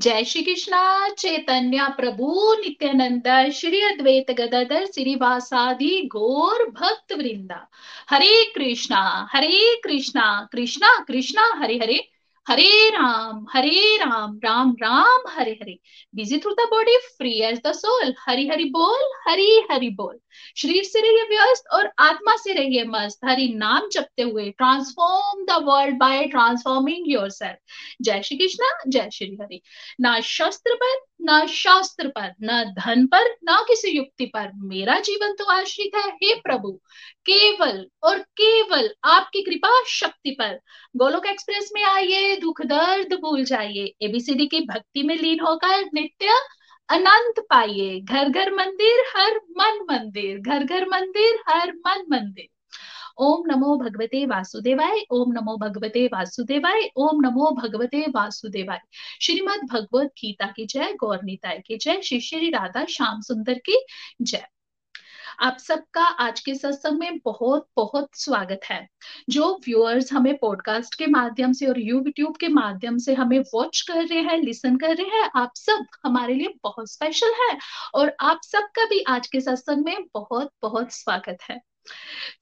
जय श्री कृष्णा, चैतन्य प्रभु, नित्यानंद, श्री अद्वैत गदाधर श्रीवासादि गौर भक्त वृंदा Hare Krishna Hare Krishna Krishna Krishna, Hare Hare. Hare Ram Hare Ram Ram Ram, Hare Hare. Busy through the body free as the soul Hari, Hari बोल, हरी, हरि बोल। शरीर से रहिए व्यस्त और आत्मा से रहिए मस्त। हरि नाम जपते हुए transform the world by transforming yourself जय श्री कृष्णा, जय श्री हरि। ना शस्त्र पर न शास्त्र पर, न धन पर, न किसी युक्ति पर। मेरा जीवन तो आश्रित है, हे प्रभु। केवल और केवल आपकी कृपा शक्ति पर। गोलोक एक्सप्रेस में आइए, दुख दर्द भूल जाइए। एबीसीडी की भक्ति में लीन होकर नित्य अनंत पाइए। घर घर मंदिर, हर मन मंदिर। घर घर मंदिर, हर मन मंदिर। ओम नमो भगवते वासुदेवाय, ओम नमो भगवते वासुदेवाय, ओम नमो भगवते वासुदेवाय। श्रीमद भगवत गीता की जय गौरनीताय की जय, श्री श्री राधा श्याम सुंदर की जय। आप सबका आज के सत्संग में बहुत बहुत स्वागत है। जो व्यूअर्स हमें पॉडकास्ट के माध्यम से और यूट्यूब के माध्यम से हमें वॉच कर रहे हैं लिसन कर रहे हैं, आप सब हमारे लिए बहुत स्पेशल है। और आप सबका भी आज के सत्संग में बहुत बहुत स्वागत है।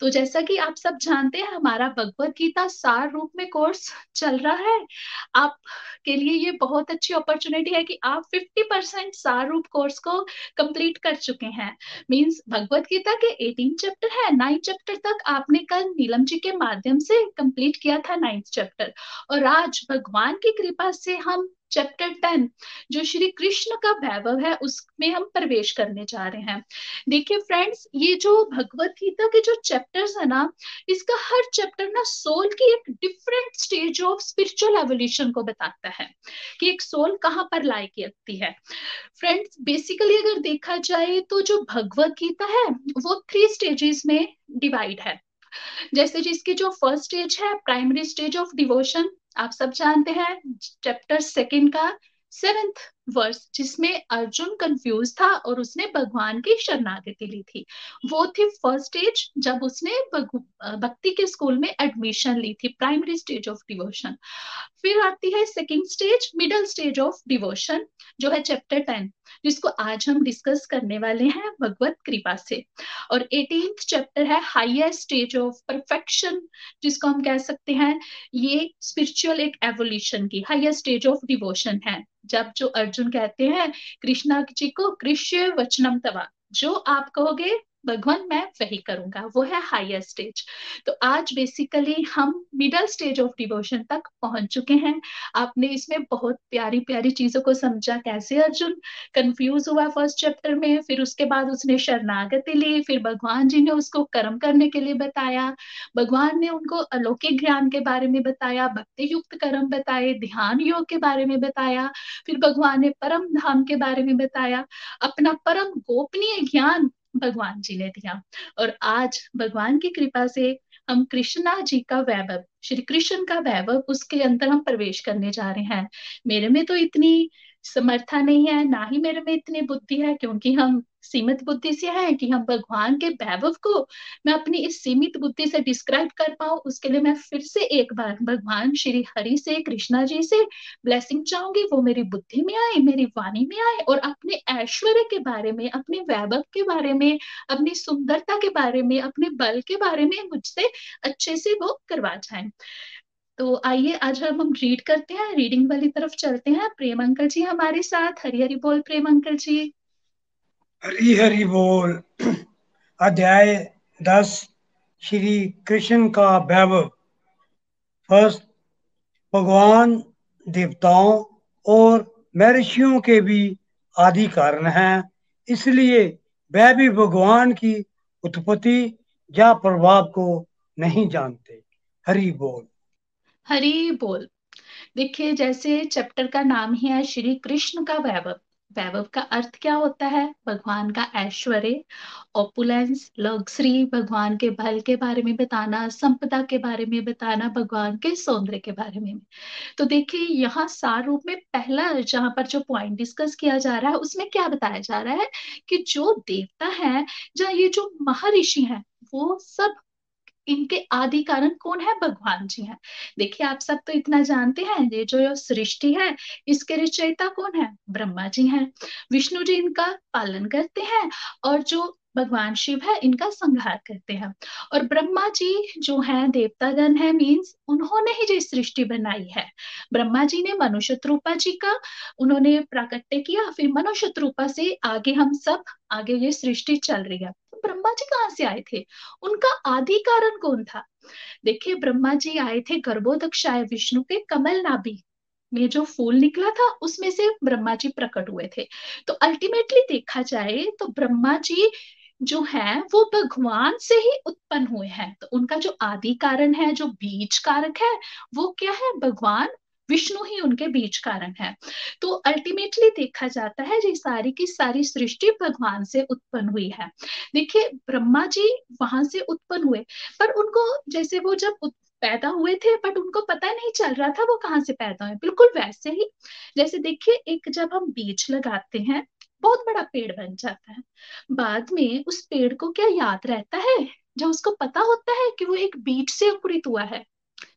तो जैसा कि आप सब जानते हैं, हमारा भगवत गीता सार रूप में कोर्स चल रहा है। आप के लिए ये बहुत अच्छी अपॉर्चुनिटी है कि आप 50 परसेंट सार रूप कोर्स को कंप्लीट कर चुके हैं। मींस भगवत गीता के 18 चैप्टर है नाइन्थ चैप्टर तक आपने कल नीलम जी के माध्यम से कंप्लीट किया था नाइन्थ चैप्टर और आज भगवान की कृपा से हम चैप्टर टेन जो श्री कृष्ण का वैभव है, उसमें हम प्रवेश करने जा रहे हैं। देखिए फ्रेंड्स ये जो भगवत गीता के जो चैप्टर्स है ना, इसका हर चैप्टर ना सोल की एक different stage of spiritual evolution को बताता है कि एक सोल कहाँ पर लायक लगती है। फ्रेंड्स बेसिकली अगर देखा जाए तो जो भगवत गीता है, वो थ्री स्टेजेस में डिवाइड है। जैसे जिसकी जो फ़र्स्ट स्टेज है प्राइमरी स्टेज ऑफ़ डिवोशन आप सब जानते हैं चैप्टर सेकंड का सेवेंथ वर्स जिसमें अर्जुन कंफ्यूज था और उसने भगवान की शरणागति ली थी। वो थी फ़र्स्ट स्टेज जब उसने भक्ति के स्कूल में एडमिशन ली थी प्राइमरी स्टेज ऑफ़ डिवोशन फिर आती है second stage middle stage of devotion जो है चैप्टर टेन जिसको आज हम डिस्कस करने वाले हैं भगवत कृपा से। और एटीन चैप्टर है हाईएस्ट स्टेज ऑफ़ परफेक्शन जिसको हम कह सकते हैं, ये स्पिरिचुअल एक एवोल्यूशन की हाईएस्ट स्टेज ऑफ़ डिवोशन है, जब जो अर्जुन कहते हैं कृष्णा जी को कृष्य वचनम तवा। जो आप कहोगे भगवान मैं वही करूँगा, वो है हायर स्टेज तो आज बेसिकली हम मिडल स्टेज ऑफ़ डिवोशन तक पहुँच चुके हैं। आपने इसमें बहुत प्यारी प्यारी चीज़ों को समझा, कैसे अर्जुन कंफ्यूज हुआ फ़र्स्ट चैप्टर में, फिर उसके बाद उसने शरणागति ली, फिर भगवान जी ने उसको कर्म करने के लिए बताया, भगवान ने उनको अलौकिक ज्ञान के बारे में बताया भक्ति युक्त कर्म बताए, ध्यान योग के बारे में बताया, फिर भगवान ने परम धाम के बारे में बताया। अपना परम गोपनीय ज्ञान भगवान जी ने दिया। और आज भगवान की कृपा से हम कृष्णा जी का वैभव श्री कृष्ण का वैभव उसके अंदर हम प्रवेश करने जा रहे हैं। मेरे में तो इतनी समर्था नहीं है, ना ही मेरे में इतनी बुद्धि है, क्योंकि हम सीमित बुद्धि से है कि हम भगवान के वैभव को मैं अपनी इस सीमित बुद्धि से डिस्क्राइब कर पाऊँ, उसके लिए मैं फिर से एक बार भगवान श्री हरि से, कृष्णा जी से ब्लेसिंग चाहूँगी, वो मेरी बुद्धि में आए, मेरी वाणी में आए और अपने ऐश्वर्य के बारे में, अपने वैभव के बारे में, अपनी सुंदरता के बारे में, अपने बल के बारे में मुझसे अच्छे से वो करवा जाए। तो आइए, आज हम हम रीड करते हैं रीडिंग वाली तरफ़ चलते हैं। प्रेम अंकल जी हमारे साथ हरी हरी बोल प्रेम अंकल जी। हरी हरी बोल, अध्याय दस, श्री कृष्ण का वैभव। फ़र्स्ट भगवान देवताओं और महर्षियों के भी आदि कारण हैं। इसलिए वह भी भगवान की उत्पत्ति या प्रभाव को नहीं जानते। हरि बोल। हरी बोल। देखिए, जैसे चैप्टर का नाम ही है श्री कृष्ण का वैभव। वैभव का अर्थ क्या होता है? भगवान का ऐश्वर्य ओपुलेंस लग्जरी भगवान के बल के बारे में बताना, संपदा के बारे में बताना, भगवान के सौंदर्य के बारे में। तो देखिए, यहाँ सार रूप में पहला, जहाँ पर जो पॉइंट डिस्कस किया जा रहा है, उसमें क्या बताया जा रहा है कि जो देवता है, जहाँ ये जो महर्षि हैं, वो सब इनके आदि कारण कौन है? भगवान जी हैं। देखिए, आप सब तो इतना जानते हैं, ये जो सृष्टि है, इसके रचयिता कौन है? ब्रह्मा जी हैं। विष्णु जी इनका पालन करते हैं और जो भगवान शिव है, इनका संहार करते हैं। और ब्रह्मा जी जो है, देवतागण है मीन्स उन्होंने ही जो सृष्टि बनाई है। ब्रह्मा जी ने मनुष्य रूपा जी का उन्होंने प्राकट्य किया, फिर मनुष्य रूपा से आगे हम सब, आगे ये सृष्टि चल रही है। तो ब्रह्मा जी कहाँ से आए थे? उनका आदि कारण कौन था? देखिए, ब्रह्मा जी आए थे गर्भोदक्षाय विष्णु के कमल नाभि। में जो फूल निकला था, उसमें से ब्रह्मा जी प्रकट हुए थे। तो अल्टीमेटली देखा जाए तो ब्रह्मा जी जो है, वो भगवान से ही उत्पन्न हुए हैं। तो उनका जो आदि कारण है, जो बीज कारक है, वो क्या है? भगवान विष्णु ही उनके बीच कारण है। तो अल्टीमेटली देखा जाता है, ये सारी की सारी सृष्टि भगवान से उत्पन्न हुई है। देखिए, ब्रह्मा जी वहाँ से उत्पन्न हुए, पर उनको जैसे वो जब पैदा हुए थे बट उनको पता नहीं चल रहा था वो कहाँ से पैदा हुए। बिल्कुल वैसे ही। जैसे देखिए, एक जब हम बीज लगाते हैं बहुत बड़ा पेड़ बन जाता है। बाद में उस पेड़ को क्या याद रहता है? जब उसको पता होता है कि वो एक बीज से अंकुरित हुआ है।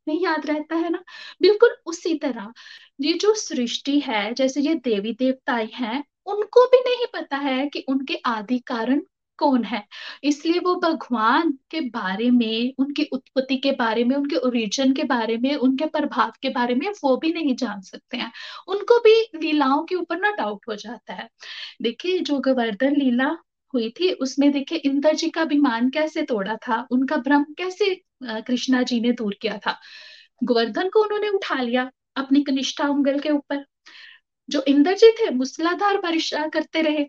नहीं याद रहता है ना? बिल्कुल उसी तरह ये जो सृष्टि है, जैसे ये देवी देवताएँ हैं, उनको भी नहीं पता है कि उनके आदि कारण कौन है? इसलिए वो भगवान के बारे में, उनकी उत्पत्ति के बारे में, उनके ओरिजिन के बारे में, उनके प्रभाव के बारे में वो भी नहीं जान सकते हैं। उनको भी लीलाओं के ऊपर ना डाउट हो जाता है। देखिए, जो गोवर्धन लीला हुई थी, उसमें देखिए, इंद्र जी का अभिमान कैसे तोड़ा था, उनका भ्रम कैसे कृष्णा जी ने दूर किया था? गोवर्धन को उन्होंने उठा लिया अपनी कनिष्ठा उंगल के ऊपर। जो इंद्र जी थे, मूसलाधार वर्षा करते रहे।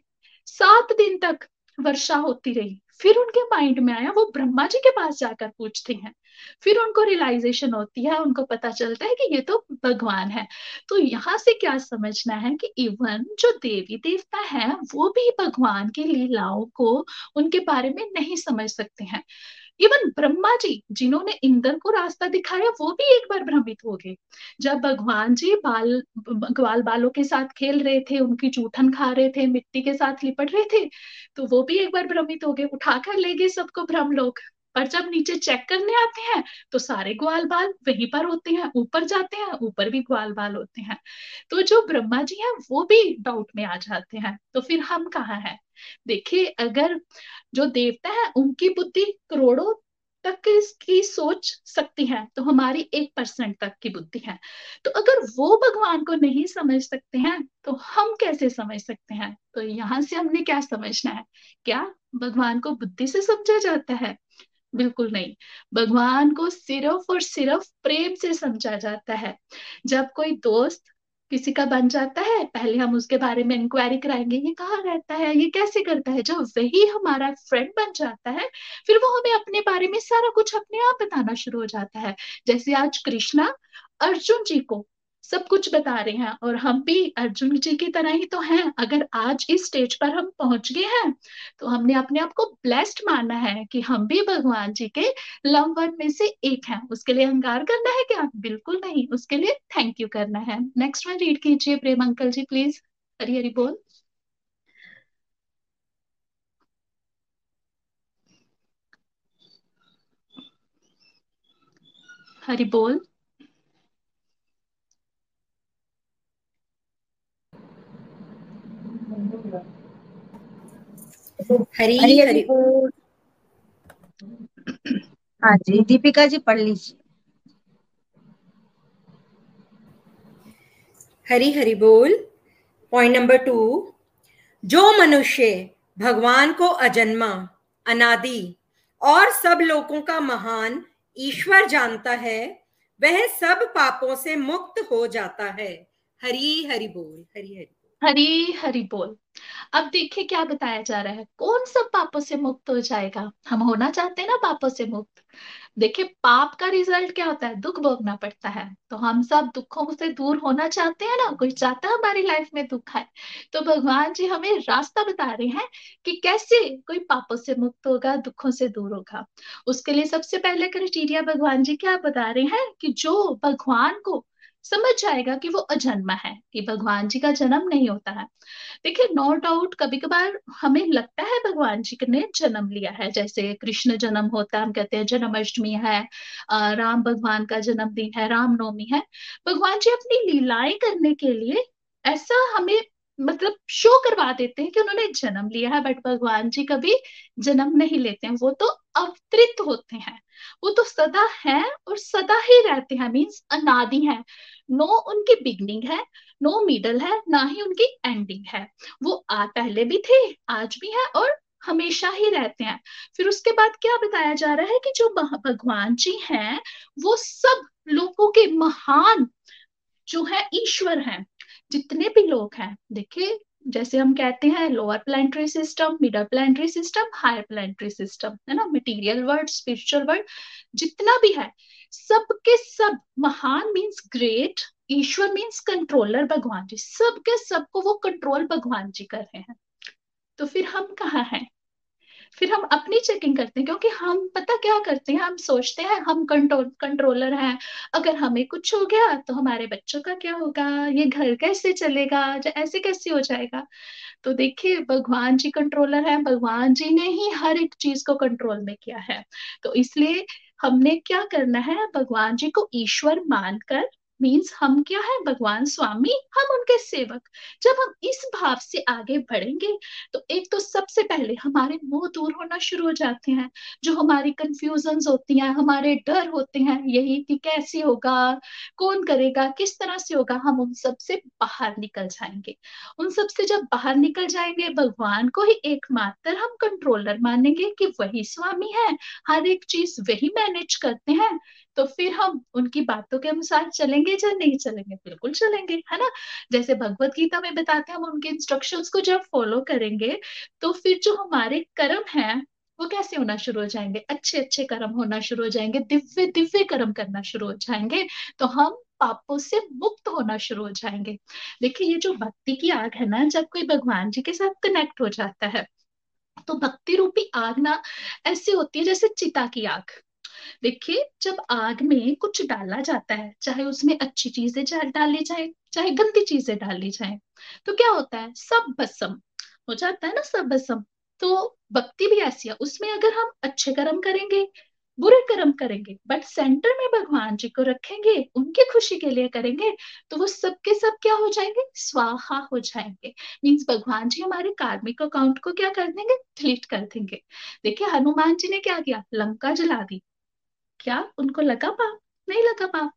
सात दिन तक वर्षा होती रही। फिर उनके माइंड में आया, वो ब्रह्मा जी के पास जाकर पूछते हैं। फिर उनको रियलाइजेशन होती है, उनको पता चलता है कि ये तो भगवान है। तो यहाँ से क्या समझना है कि इवन जो देवी देवता है, वो भी भगवान की लीलाओं को उनके बारे में नहीं समझ सकते हैं। इवन ब्रह्मा जी जिन्होंने इंद्र को रास्ता दिखाया, वो भी एक बार भ्रमित हो गए। जब भगवान जी बाल, ग्वाल बालों के साथ खेल रहे थे, उनकी जूठन खा रहे थे, मिट्टी के साथ लिपट रहे थे तो वो भी एक बार भ्रमित हो गए। उठाकर ले गए सबको भ्रम लोग। पर जब नीचे चेक करने आते हैं तो सारे ग्वाल बाल वहीं पर होते हैं, ऊपर जाते हैं, ऊपर भी ग्वाल बाल होते हैं। तो जो ब्रह्मा जी हैं, वो भी डाउट में आ जाते हैं। तो फिर हम कहाँ हैं? देखिए, अगर जो देवता है, उनकी बुद्धि करोड़ों तक की सोच सकती है तो हमारी एक परसेंट तक की बुद्धि है। तो अगर वो भगवान को नहीं समझ सकते हैं तो हम कैसे समझ सकते हैं? तो यहाँ से हमने क्या समझना है? क्या भगवान को बुद्धि से समझा जाता है? बिल्कुल नहीं। भगवान को सिर्फ़ और सिर्फ़ प्रेम से समझा जाता है। जब कोई दोस्त किसी का बन जाता है, पहले हम उसके बारे में इंक्वायरी कराएँगे, ये कहाँ रहता है, ये कैसे करता है? जब वही हमारा फ्रेंड बन जाता है, फिर वो हमें अपने बारे में सारा कुछ अपने आप बताना शुरू हो जाता है। जैसे आज कृष्णा अर्जुन जी को सब कुछ बता रहे हैं और हम भी अर्जुन जी की तरह ही तो हैं। अगर आज इस स्टेज पर हम पहुँच गए हैं तो हमने अपने आप को ब्लेस्ड माना है कि हम भी भगवान जी के लव वन में से एक हैं। उसके लिए अहंकार करना है क्या? बिल्कुल नहीं। उसके लिए थैंक यू करना है। नेक्स्ट वन रीड कीजिए, Prem uncle ji please Hari Hari बोल। हरी बोल। हरी हरी, हाँ जी दीपिका जी पढ़ लीजिए। हरी हरी बोल। पॉइंट नंबर टू जो मनुष्य भगवान को अजन्मा अनादि और सब लोगों का महान ईश्वर जानता है वह सब पापों से मुक्त हो जाता है। हरी हरि बोल हरी हरि हरी हरि बोल। अब देखिए क्या बताया जा रहा है। कौन सब पापों से मुक्त हो जाएगा? हम होना चाहते हैं ना पापों से मुक्त। देखिए, पाप का रिज़ल्ट क्या होता है? दुख भोगना पड़ता है। तो हम सब दुखों से दूर होना चाहते हैं ना? कोई चाहता है हमारी लाइफ में दुख है? तो भगवान जी हमें रास्ता बता रहे हैं कि कैसे कोई पापों से मुक्त होगा, दुखों से दूर होगा। उसके लिए सबसे पहले क्राइटेरिया भगवान जी क्या बता रहे हैं कि जो भगवान को समझ जाएगा कि वो अजन्मा है, कि भगवान जी का जन्म नहीं होता है। देखिए नो डाउट कभी कभार हमें लगता है भगवान जी ने जन्म लिया है, जैसे कृष्ण जन्म होता है, हम कहते हैं जन्माष्टमी है राम भगवान का जन्मदिन है, रामनवमी है। भगवान जी अपनी लीलाएँ करने के लिए ऐसा हमें मतलब शो करवा देते हैं कि उन्होंने जन्म लिया है बट भगवान जी कभी जन्म नहीं लेते हैं। वो तो अवतरित होते हैं। वो तो सदा है और सदा ही रहते हैं मीन्स अनादि है। नो उनकी बिगनिंग है नो मिडल है, ना ही उनकी एंडिंग है। वो आ, पहले भी थे, आज भी है और हमेशा ही रहते हैं। फिर उसके बाद क्या बताया जा रहा है कि जो भगवान जी हैं, वो सब लोगों के महान जो है, ईश्वर हैं। जितने भी लोग हैं, देखिए, जैसे हम कहते हैं lower planetary system middle planetary system higher planetary system है ना? मटेरियल वर्ल्ड स्पिरिचुअल वर्ल्ड जितना भी है, सबके सब, महान मीन्स ग्रेट ईश्वर मीन्स कंट्रोलर भगवान जी, सबके सबको वो कंट्रोल भगवान जी कर रहे हैं। तो फिर हम कहा हैं? फिर हम अपनी चेकिंग करते हैं, क्योंकि हम पता क्या करते हैं, हम सोचते हैं, हम कंट्रोल कंट्रोलर हैं। अगर हमें कुछ हो गया तो हमारे बच्चों का क्या होगा? ये घर कैसे चलेगा? या ऐसे कैसे हो जाएगा? तो देखिए, भगवान जी कंट्रोलर है, भगवान जी ने ही हर एक चीज़ को कंट्रोल में किया है। तो इसलिए हमने क्या करना है? भगवान जी को ईश्वर मानकर मीन्स हम क्या है? भगवान स्वामी, हम उनके सेवक। जब हम इस भाव से आगे बढ़ेंगे तो एक तो सबसे पहले हमारे मोह दूर होना शुरू हो जाते हैं। जो हमारी कंफ्यूजन होती हैं, हमारे डर होते हैं, यही कि कैसे होगा, कौन करेगा, किस तरह से होगा, हम उन सबसे बाहर निकल जाएँगे। उन सबसे जब बाहर निकल जाएँगे, भगवान को ही एकमात्र हम कंट्रोलर मानेंगे कि वही स्वामी है। हर एक चीज़ वही मैनेज करते हैं। तो फिर हम उनकी बातों के अनुसार चलेंगे या नहीं चलेंगे? बिल्कुल चलेंगे, है ना? जैसे भगवत गीता में बताते हैं, हम उनके इंस्ट्रक्शंस को जब फॉलो करेंगे तो फिर जो हमारे कर्म है, वो कैसे होना शुरू हो जाएँगे? अच्छे अच्छे कर्म होना शुरू हो जाएँगे दिव्य दिव्य कर्म करना शुरू हो जाएँगे तो हम पापों से मुक्त होना शुरू हो जाएँगे। देखिए, ये जो भक्ति की आग है ना, जब कोई भगवान जी के साथ कनेक्ट हो जाता है तो भक्ति रूपी आग ना ऐसी होती है जैसे चिता की आग। देखिए, जब आग में कुछ डाला जाता है, चाहे उसमें अच्छी चीज़ें डाली जाए, चाहे गंदी चीज़ें डाली जाए तो क्या होता है? सब भस्म हो जाता है ना, सब भस्म। तो भक्ति भी ऐसी है, उसमें अगर हम अच्छे कर्म करेंगे, बुरे कर्म करेंगे बट सेंटर में भगवान जी को रखेंगे, उनकी खुशी के लिए करेंगे तो वो सबके सब क्या हो जाएँगे? स्वाहा हो जाएँगे। मीन्स भगवान जी हमारे कार्मिक अकाउंट को क्या कर देंगे? डिलीट कर देंगे। देखिए, हनुमान जी ने क्या किया? लंका जला दी। क्या उनको लगा पाप? नहीं लगा पाप।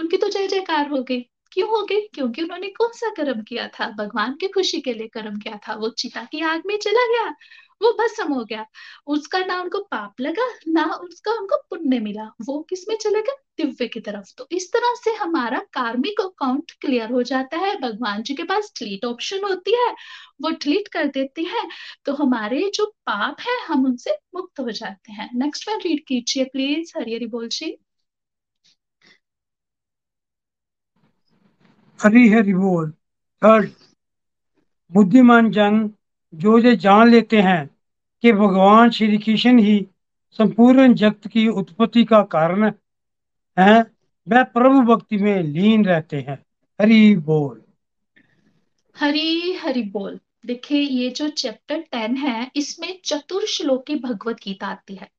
उनकी तो जय जयकार हो गई। क्यों हो गई? क्योंकि उन्होंने कौन सा कर्म किया था? भगवान की खुशी के लिए कर्म किया था। वो चिता की आग में चला गया। वो भस्म हो गया। उसका ना उनको पाप लगा, ना उसका उनको पुण्य मिला। वो किसमें चले गए? दिव्य की तरफ़। तो इस तरह से हमारा कार्मिक अकाउंट क्लियर हो जाता है। भगवान जी के पास डिलीट ऑप्शन होती है, वो डिलीट कर देते हैं। तो हमारे जो पाप है, हम उनसे मुक्त हो जाते हैं। नेक्स्ट वन रीड कीजिए प्लीज़ हरी हरी बोल जी। हरी हरी बोल। थर्ड बुद्धिमान जन जो ये जान लेते हैं कि भगवान श्री कृष्ण ही संपूर्ण जगत की उत्पत्ति का कारण है, वह प्रभु भक्ति में लीन रहते हैं। हरि बोल। हरी, हरि बोल। देखिए, ये जो चैप्टर टेन है, इसमें चतुर्श्लोकी भगवत गीता आती है।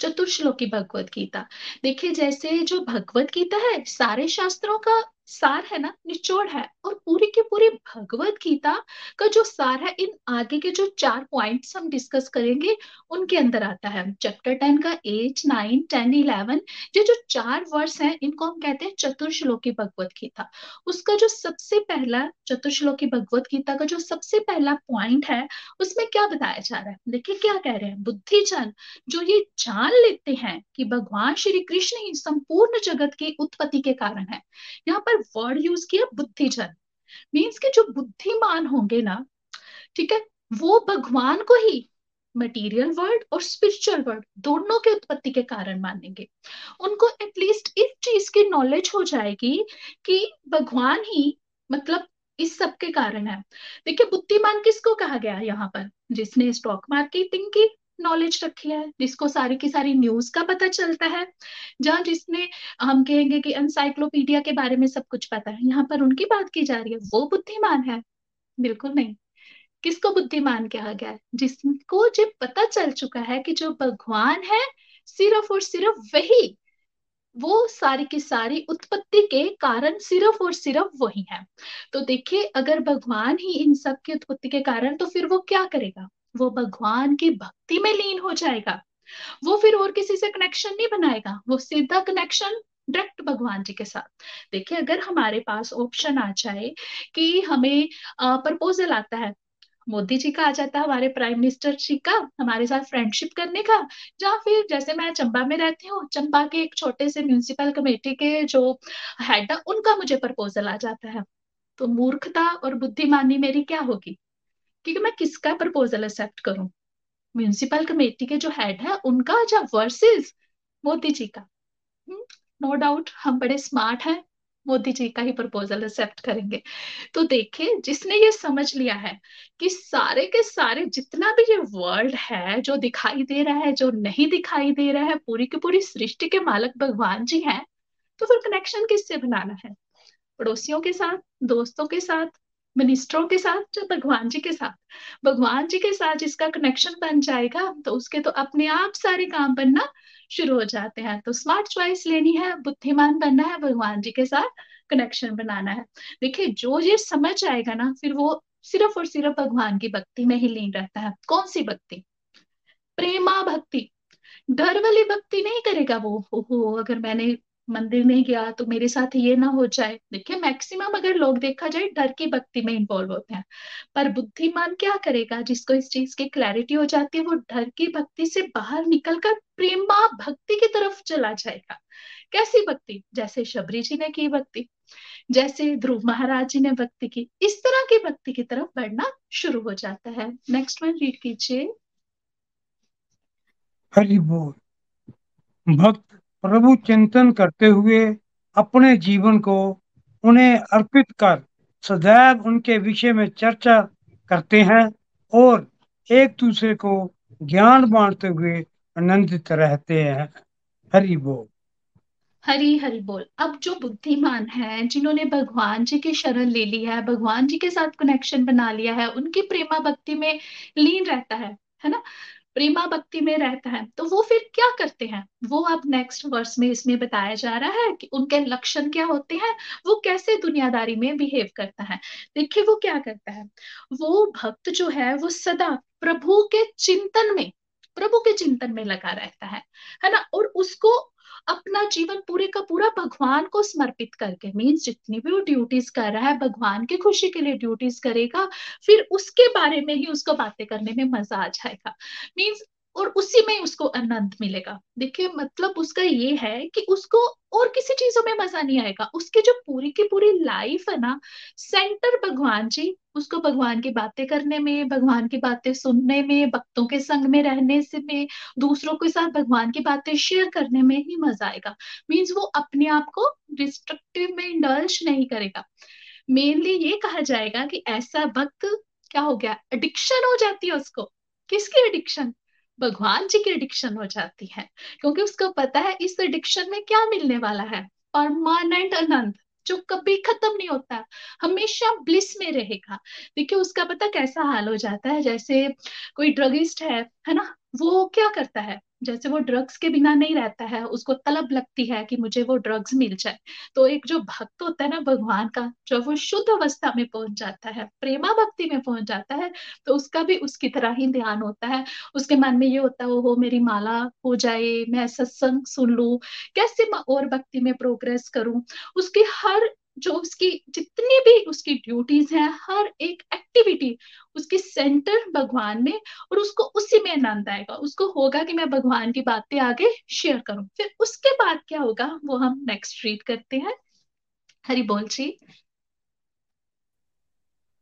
चतुर्श्लोकी भगवत गीता। देखिए, जैसे जो भगवत गीता है, सारे शास्त्रों का सार है ना, निचोड़ है। और पूरी की पूरी भगवत गीता का जो सार है, इन आगे के जो चार पॉइंट्स हम डिस्कस करेंगे, उनके अंदर आता है। चैप्टर टेन का एट नाइन टेन इलेवन ये जो चार वर्ष हैं, इनको हम कहते हैं चतुर्श्लोकी भगवत गीता। उसका जो सबसे पहला चतुर्श्लोकी भगवत गीता का जो सबसे पहला पॉइंट है, उसमें क्या बताया जा रहा है? देखिए क्या कह रहे हैं। बुद्धिजन जो ये जान लेते हैं कि भगवान श्री कृष्ण ही संपूर्ण जगत की उत्पत्ति के कारण है। यहाँ पर वर्ड यूज़ किया बुद्धिजन। मीन्स के जो बुद्धिमान होंगे ना, ठीक है, वो भगवान को ही मटेरियल वर्ल्ड और स्पिरिचुअल वर्ल्ड दोनों के उत्पत्ति के कारण मानेंगे। उनको एटलीस्ट इस चीज़ की नॉलेज हो जाएगी कि भगवान ही मतलब इस सब के कारण है। देखिए, बुद्धिमान किसको कहा गया यहाँ पर? जिसने स्टॉक मार्केटिंग की नॉलेज रखी है, जिसको सारी की सारी न्यूज़ का पता चलता है, जहाँ जिसने, हम कहेंगे कि एनसाइक्लोपीडिया के बारे में सब कुछ पता है, यहाँ पर उनकी बात की जा रही है, वो बुद्धिमान है। बिल्कुल नहीं। किसको बुद्धिमान कहा गया है? जिसको जब पता चल चुका है कि जो भगवान है, सिर्फ़ और सिर्फ़ वही, वो सारी की सारी उत्पत्ति के कारण सिर्फ़ और सिर्फ़ वही है। तो देखिए, अगर भगवान ही इन सब की उत्पत्ति के कारण तो फिर वो क्या करेगा? वो भगवान की भक्ति में लीन हो जाएगा। वो फिर और किसी से कनेक्शन नहीं बनाएगा। वो सीधा कनेक्शन डायरेक्ट भगवान जी के साथ। देखिए, अगर हमारे पास ऑप्शन आ जाए कि हमें प्रपोजल आता है, मोदी जी का आ जाता है हमारे प्राइम मिनिस्टर जी का, हमारे साथ फ्रेंडशिप करने का, या फिर जैसे मैं चंबा में रहती हूँ, चंबा के एक छोटे से म्यूनिसिपल कमेटी के जो हेड है, उनका मुझे प्रपोजल आ जाता है। तो मूर्खता और बुद्धिमानी मेरी क्या होगी? क्योंकि मैं किसका प्रपोजल एक्सेप्ट करूँ? म्यूनिसिपल कमेटी के जो हेड है उनका या वर्सेस मोदी जी का? नो हम्म, डाउट हम बड़े स्मार्ट हैं मोदी जी का ही प्रपोजल एक्सेप्ट करेंगे। तो देखिए जिसने ये समझ लिया है कि सारे के सारे जितना भी ये वर्ल्ड है जो दिखाई दे रहा है जो नहीं दिखाई दे रहा है पूरी की पूरी सृष्टि के मालक भगवान जी हैं तो फिर कनेक्शन किससे बनाना है? पड़ोसियों के साथ दोस्तों के साथ मिनिस्टरों के साथ भगवान जी के साथ? भगवान जी के साथ जिसका कनेक्शन बन जाएगा तो उसके तो अपने आप सारे काम बनना शुरू हो जाते हैं। तो स्मार्ट चॉइस लेनी है, बुद्धिमान बनना है, भगवान जी के साथ कनेक्शन बनाना है। देखिए, जो ये समझ आएगा ना, फिर वो सिर्फ़ और सिर्फ़ भगवान की भक्ति में ही लीन रहता है। कौन सी भक्ति? प्रेमा भक्ति। डर वाली भक्ति नहीं करेगा वो हो अगर मैंने मंदिर नहीं गया तो मेरे साथ ये ना हो जाए। देखिए मैक्सिमम अगर लोग देखा जाए, डर की भक्ति में इन्वॉल्व होते हैं। पर बुद्धिमान क्या करेगा? जिसको इस चीज़ की क्लैरिटी हो जाती है, वो डर की भक्ति से बाहर निकलकर प्रेमा भक्ति की तरफ़ चला जाएगा। कैसी भक्ति? जैसे शबरी जी ने की भक्ति, जैसे ध्रुव महाराज जी ने भक्ति की, इस तरह की भक्ति की तरफ़ बढ़ना शुरू हो जाता है। नेक्स्ट वन रीड कीजिए। हरि बोल। भक्त प्रभु चिंतन करते हुए अपने जीवन को उन्हें अर्पित कर सदैव उनके विषय में चर्चा करते हैं और एक दूसरे को ज्ञान बांटते हुए आनंदित रहते हैं। हरि बोल। हरी, हरि बोल। अब जो बुद्धिमान है, जिन्होंने भगवान जी की शरण ले ली है, भगवान जी के साथ कनेक्शन बना लिया है, उनकी प्रेमा भक्ति में लीन रहता है है ना? प्रेमा भक्ति में रहता है तो वो फिर क्या करते हैं? वो अब नेक्स्ट वर्स में इसमें बताया जा रहा है कि उनके लक्षण क्या होते हैं, वो कैसे दुनियादारी में बिहेव करता है। देखिए वो क्या करता है, वो भक्त जो है, वो सदा प्रभु के चिंतन में, प्रभु के चिंतन में लगा रहता है है ना? और उसको अपना जीवन पूरे का पूरा भगवान को समर्पित करके मीन्स जितनी भी वो ड्यूटीज़ कर रहा है, भगवान की खुशी के लिए ड्यूटीज़ करेगा, फिर उसके बारे में ही उसको बातें करने में मज़ा आ जाएगा। मीन्स और उसी में उसको आनंद मिलेगा। देखिए मतलब उसका ये है कि उसको और किसी चीज़ों में मज़ा नहीं आएगा। उसकी जो पूरी की पूरी लाइफ है ना सेंटर भगवान जी, उसको भगवान की बातें करने में, भगवान की बातें सुनने में, भक्तों के संग में रहने से में, दूसरों के साथ भगवान की बातें शेयर करने में ही मज़ा आएगा। मीन्स वो अपने आप को डिस्ट्रक्टिव में इंडल्ज नहीं करेगा। मेनली ये कहा जाएगा कि ऐसा भक्त क्या हो गया? एडिक्शन हो जाती है उसको। किसकी एडिक्शन भगवान जी की एडिक्शन हो जाती है, क्योंकि उसको पता है इस एडिक्शन में क्या मिलने वाला है। परमानेंट आनंद, जो कभी खत्म नहीं होता, हमेशा ब्लिस में रहेगा। देखिए, उसका पता कैसा हाल हो जाता है, जैसे कोई ड्रगिस्ट है है ना? वो क्या करता है? जैसे वो ड्रग्स के बिना नहीं रहता है, उसको तलब लगती है कि मुझे वो ड्रग्स मिल जाए। तो एक जो भक्त होता है ना भगवान का, जब वो शुद्ध अवस्था में पहुँच जाता है, प्रेमा भक्ति में पहुँच जाता है तो उसका भी उसकी तरह ही ध्यान होता है। उसके मन में ये होता है हो मेरी माला हो जाए, मैं सत्संग सुन लू, कैसे मैं और भक्ति में प्रोग्रेस करूँ? उसकी हर जो उसकी जितनी भी उसकी ड्यूटीज़ हैं, हर एक एक्टिविटी उसकी सेंटर भगवान में और उसको उसी में आनंद आएगा। उसको होगा कि मैं भगवान की बातें आगे शेयर करूँ। फिर उसके बाद क्या होगा, वो हम नेक्स्ट रीड करते हैं। हरि बोल जी।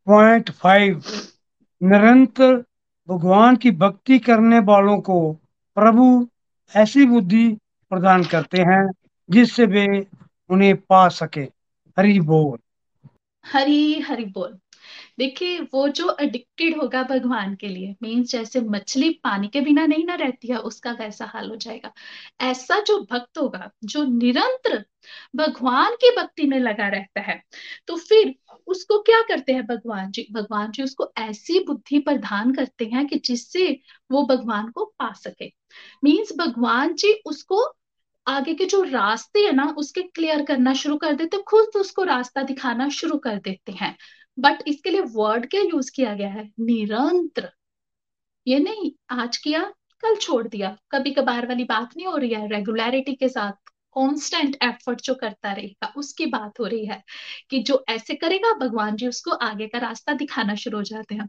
पॉइंट फाइव निरंतर भगवान की भक्ति करने वालों को प्रभु ऐसी बुद्धि प्रदान करते हैं जिससे वे उन्हें पा सके। हरि बोल। हरी, हरि बोल। देखिए, वो जो एडिक्टेड होगा भगवान के लिए मीन्स जैसे मछली पानी के बिना नहीं ना रहती है, उसका वैसा हाल हो जाएगा। ऐसा जो भक्त होगा, जो निरंतर भगवान की भक्ति में लगा रहता है तो फिर उसको क्या करते हैं भगवान जी? भगवान जी उसको ऐसी बुद्धि प्रदान करते हैं कि जिससे वो भगवान को पा सके। मीन्स भगवान जी उसको आगे के जो रास्ते है ना, उसके क्लियर करना शुरू कर देते, खुद उसको रास्ता दिखाना शुरू कर देते हैं। बट इसके लिए वर्ड क्या यूज़ किया गया है? निरंतर। ये नहीं, आज किया, कल छोड़ दिया। कभी कभार वाली बात नहीं हो रही है रेगुलरिटी के साथ कॉन्स्टेंट एफर्ट जो करता रहेगा, उसकी बात हो रही है कि जो ऐसे करेगा, भगवान जी उसको आगे का रास्ता दिखाना शुरू हो जाते हैं।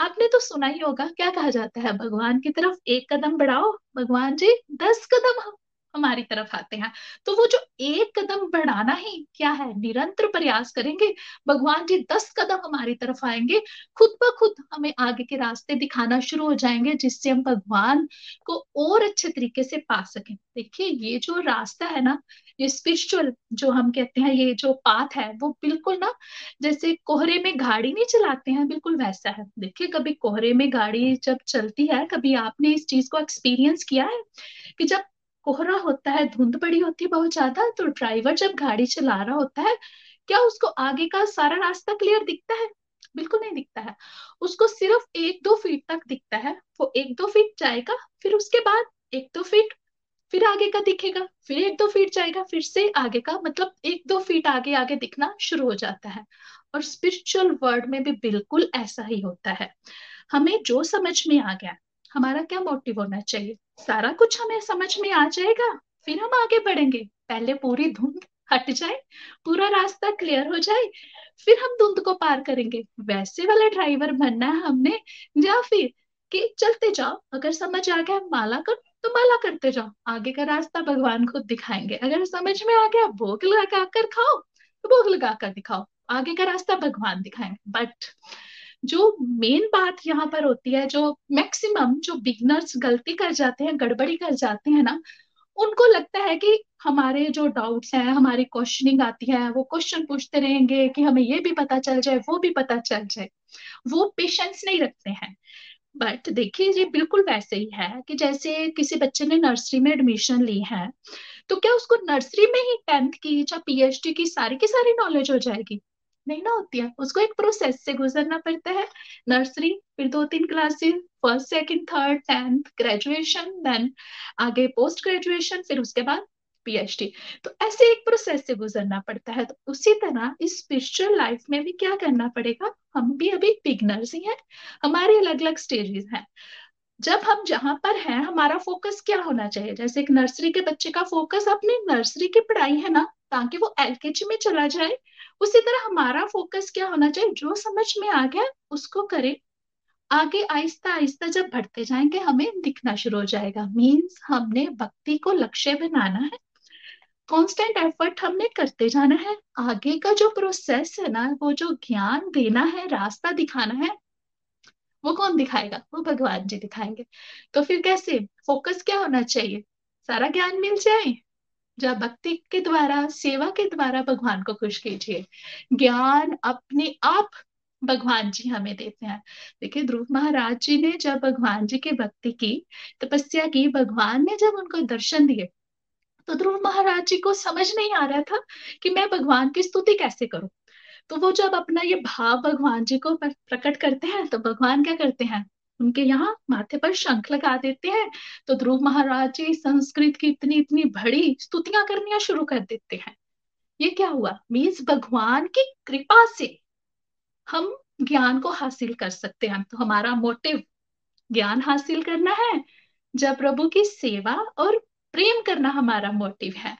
आपने तो सुना ही होगा, क्या कहा जाता है? भगवान की तरफ़ एक कदम बढ़ाओ, भगवान जी दस कदम हमारी तरफ़ आते हैं। तो वो जो एक कदम बढ़ाना ही क्या है? निरंतर प्रयास करेंगे। भगवान जी दस कदम हमारी तरफ़ आएँगे। खुद ब खुद हमें आगे के रास्ते दिखाना शुरू हो जाएँगे, जिससे हम भगवान को और अच्छे तरीके से पा सकें। देखिए, ये जो रास्ता है ना, ये स्पिरिचुअल जो हम कहते हैं, ये जो पाथ है, वो बिल्कुल ना, जैसे कोहरे में गाड़ी नहीं चलाते हैं, बिल्कुल वैसा है। देखिए, कभी कोहरे में गाड़ी जब चलती है, कभी आपने इस चीज़ को एक्सपीरियंस किया है कि जब कोहरा होता है, धुंध पड़ी होती है बहुत ज़्यादा तो ड्राइवर जब गाड़ी चला रहा होता है, क्या उसको आगे का सारा रास्ता क्लियर दिखता है? बिल्कुल नहीं दिखता है। उसको सिर्फ़ एक दो फीट तक दिखता है। वो एक दो फीट जाएगा, फिर उसके बाद एक दो फीट फिर आगे का दिखेगा, फिर एक दो फीट जाएगा, फिर से आगे का मतलब एक दो फीट आगे आगे दिखना शुरू हो जाता है। और स्पिरिचुअल वर्ल्ड में भी बिल्कुल ऐसा ही होता है। हमें जो समझ में आ गया, हमारा क्या मोटिव होना चाहिए? सारा कुछ हमें समझ में आ जाएगा, फिर हम आगे बढ़ेंगे। पहले पूरी धुंध हट जाए, पूरा रास्ता क्लियर हो जाए, फिर हम धुंध को पार करेंगे। वैसे वाला ड्राइवर बनना है हमने, या फिर कि चलते जाओ, अगर समझ आ गया माला कर तो माला करते जाओ। आगे का रास्ता भगवान खुद दिखाएँगे। अगर समझ में आ गया, भोग लगा कर खाओ तो भोग लगा कर दिखाओ। आगे का रास्ता भगवान दिखाएँगे। बट जो मेन बात यहाँ पर होती है, जो मैक्सिमम जो बिगनर्स गलती कर जाते हैं, गड़बड़ी कर जाते हैं ना, उनको लगता है कि हमारे जो डाउट्स हैं, हमारी क्वेश्चनिंग आती है, वो क्वेश्चन पूछते रहेंगे कि हमें ये भी पता चल जाए, वो भी पता चल जाए। वो पेशेंस नहीं रखते हैं। बट देखिए, ये बिल्कुल वैसे ही है कि जैसे किसी बच्चे ने नर्सरी में एडमिशन ली है तो क्या उसको नर्सरी में ही टेंथ की या पीएचडी की सारी की सारी नॉलेज हो जाएगी? नहीं ना होती है। उसको एक प्रोसेस से गुजरना पड़ता है। नर्सरी फिर दो तीन classes first second third tenth graduation then आगे पोस्ट ग्रेजुएशन फिर उसके बाद पीएचडी तो ऐसे एक प्रोसेस से गुजरना पड़ता है। तो उसी तरह इस स्पिरिचुअल लाइफ में भी क्या करना पड़ेगा? हम भी अभी बिगनर्स ही हैं। हमारे अलग अलग स्टेजेस हैं। जब हम जहाँ पर हैं, हमारा फोकस क्या होना चाहिए? जैसे एक नर्सरी के बच्चे का फोकस अपनी नर्सरी की पढ़ाई है ना, ताकि वो एलकेजी में चला जाए, उसी तरह हमारा फोकस क्या होना चाहिए? जो समझ में आ गया, उसको करें। आगे आहिस्ता आहिस्ता जब बढ़ते जाएँगे, हमें दिखना शुरू हो जाएगा। मीन्स हमने भक्ति को लक्ष्य बनाना है। कांस्टेंट एफर्ट हमने करते जाना है। आगे का जो प्रोसेस है ना, वो जो ज्ञान देना है, रास्ता दिखाना है वो कौन दिखाएगा? वो भगवान जी दिखाएँगे। तो फिर कैसे? फोकस क्या होना चाहिए? सारा ज्ञान मिल जाए? जब भक्ति के द्वारा, सेवा के द्वारा भगवान को खुश कीजिए। ज्ञान अपने आप भगवान जी हमें देते हैं। देखिए, ध्रुव महाराज जी ने जब भगवान जी की भक्ति की, तपस्या की, भगवान ने जब उनको दर्शन दिए तो ध्रुव महाराज जी को समझ नहीं आ रहा था कि मैं भगवान की स्तुति कैसे करूँ। तो वो जब अपना ये भाव भगवान जी को प्रकट करते हैं तो भगवान क्या करते हैं? उनके यहाँ माथे पर शंख लगा देते हैं तो ध्रुव महाराज जी संस्कृत की इतनी इतनी बड़ी स्तुतियाँ करनिया शुरू कर देते हैं। ये क्या हुआ? मीन्स भगवान की कृपा से हम ज्ञान को हासिल कर सकते हैं। तो हमारा मोटिव, ज्ञान हासिल करना है, जब प्रभु की सेवा और प्रेम करना हमारा मोटिव है।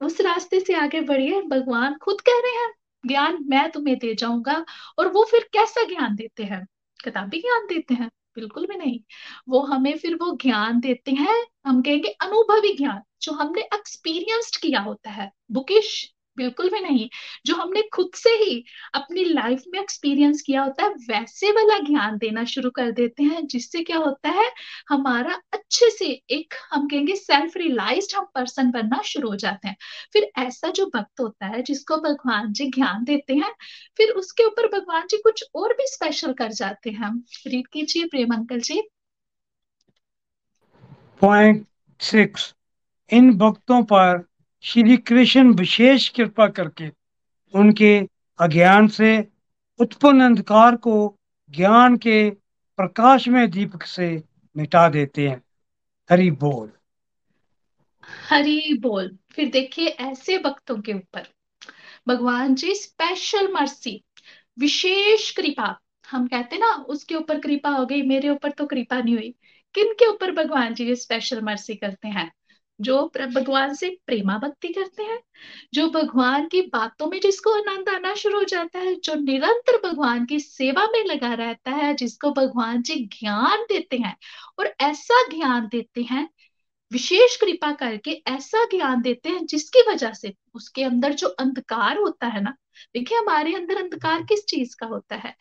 उस रास्ते से आगे बढ़िए, भगवान खुद कह रहे हैं ज्ञान मैं तुम्हें दे जाऊँगा, और वो फिर कैसा ज्ञान देते हैं? किताबी ज्ञान देते हैं? बिल्कुल भी नहीं। वो हमें फिर वो ज्ञान देते हैं, हम कहेंगे अनुभवी ज्ञान, जो हमने एक्सपीरियंस्ड किया होता है। बुकिश बिल्कुल भी नहीं। जो हमने खुद से ही अपनी लाइफ में एक्सपीरियंस किया होता है, वैसे वाला ज्ञान देना शुरू कर देते हैं, जिससे क्या होता है, हमारा अच्छे से एक हम कहेंगे सेल्फ रियलाइज्ड हम पर्सन बनना शुरू हो जाते हैं। फिर ऐसा जो भक्त होता है, जिसको भगवान जी ज्ञान देते हैं, फिर उसके ऊपर भगवान जी कुछ और भी स्पेशल कर जाते हैं। रीड कीजिए Prem uncle ji. Point six इन भक्तों पर श्री कृष्ण विशेष कृपा करके उनके अज्ञान से, उत्पन्न अंधकार को ज्ञान के प्रकाश में दीपक से मिटा देते हैं। हरि बोल। हरि बोल। फिर देखिए ऐसे भक्तों के ऊपर। भगवान जी स्पेशल मर्सी विशेष कृपा। हम कहते ना, उसके ऊपर कृपा हो गई, मेरे ऊपर तो कृपा नहीं हुई। किन के ऊपर भगवान जी स्पेशल मर्सी करते हैं? जो भगवान से प्रेमा भक्ति करते हैं, जो भगवान की बातों में जिसको आनंद आना शुरू हो जाता है, जो निरंतर भगवान की सेवा में लगा रहता है, जिसको भगवान जी ज्ञान देते हैं और ऐसा ज्ञान देते हैं, विशेष कृपा करके ऐसा ज्ञान देते हैं जिसकी वजह से उसके अंदर जो अंधकार होता है ना, देखिए हमारे अंदर अंधकार किस चीज़ का होता है?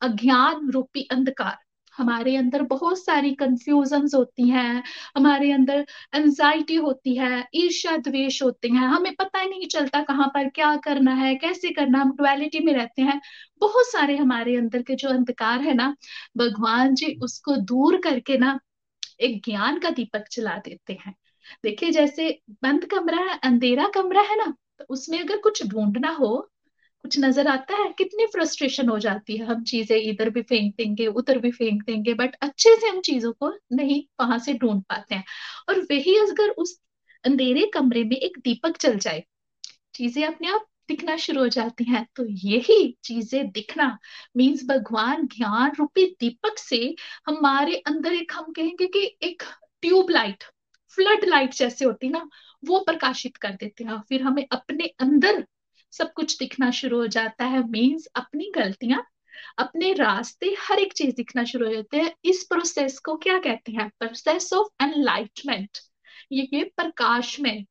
अज्ञान रूपी अंधकार। हमारे अंदर बहुत सारी कंफ्यूजन होती हैं, हमारे अंदर एंजाइटी होती है, ईर्ष्या द्वेष होते हैं, हमें पता ही नहीं चलता कहाँ पर क्या करना है, कैसे करना हम डुअलिटी में रहते हैं। बहुत सारे हमारे अंदर के जो अंधकार है ना, भगवान जी उसको दूर करके ना एक ज्ञान का दीपक चला देते हैं। देखिए जैसे बंद कमरा है, अंधेरा कमरा है ना तो उसमें अगर कुछ ढूंढना हो कुछ नज़र आता है? कितनी फ्रस्ट्रेशन हो जाती है। हम चीज़ें इधर भी फेंक देंगे, उधर भी फेंक देंगे बट अच्छे से हम चीज़ों को नहीं वहाँ से ढूंढ पाते हैं। और वही अगर उस अंधेरे कमरे में एक दीपक चल जाए, चीज़ें अपने आप दिखना शुरू हो जाती हैं। तो यही चीज़ें दिखना मीन्स भगवान ज्ञान रूपी दीपक से हमारे अंदर एक हम कहेंगे कि एक ट्यूबलाइट फ्लड लाइट जैसे होती ना, वो प्रकाशित कर देते हैं। फिर हमें अपने अंदर सब कुछ दिखना शुरू हो जाता है मीन्स अपनी गलतियाँ, अपने रास्ते हर एक चीज़ दिखना शुरू हो जाते हैं। इस प्रोसेस को क्या कहते हैं? प्रोसेस ऑफ़ एनलाइटमेंट ये प्रकाश में।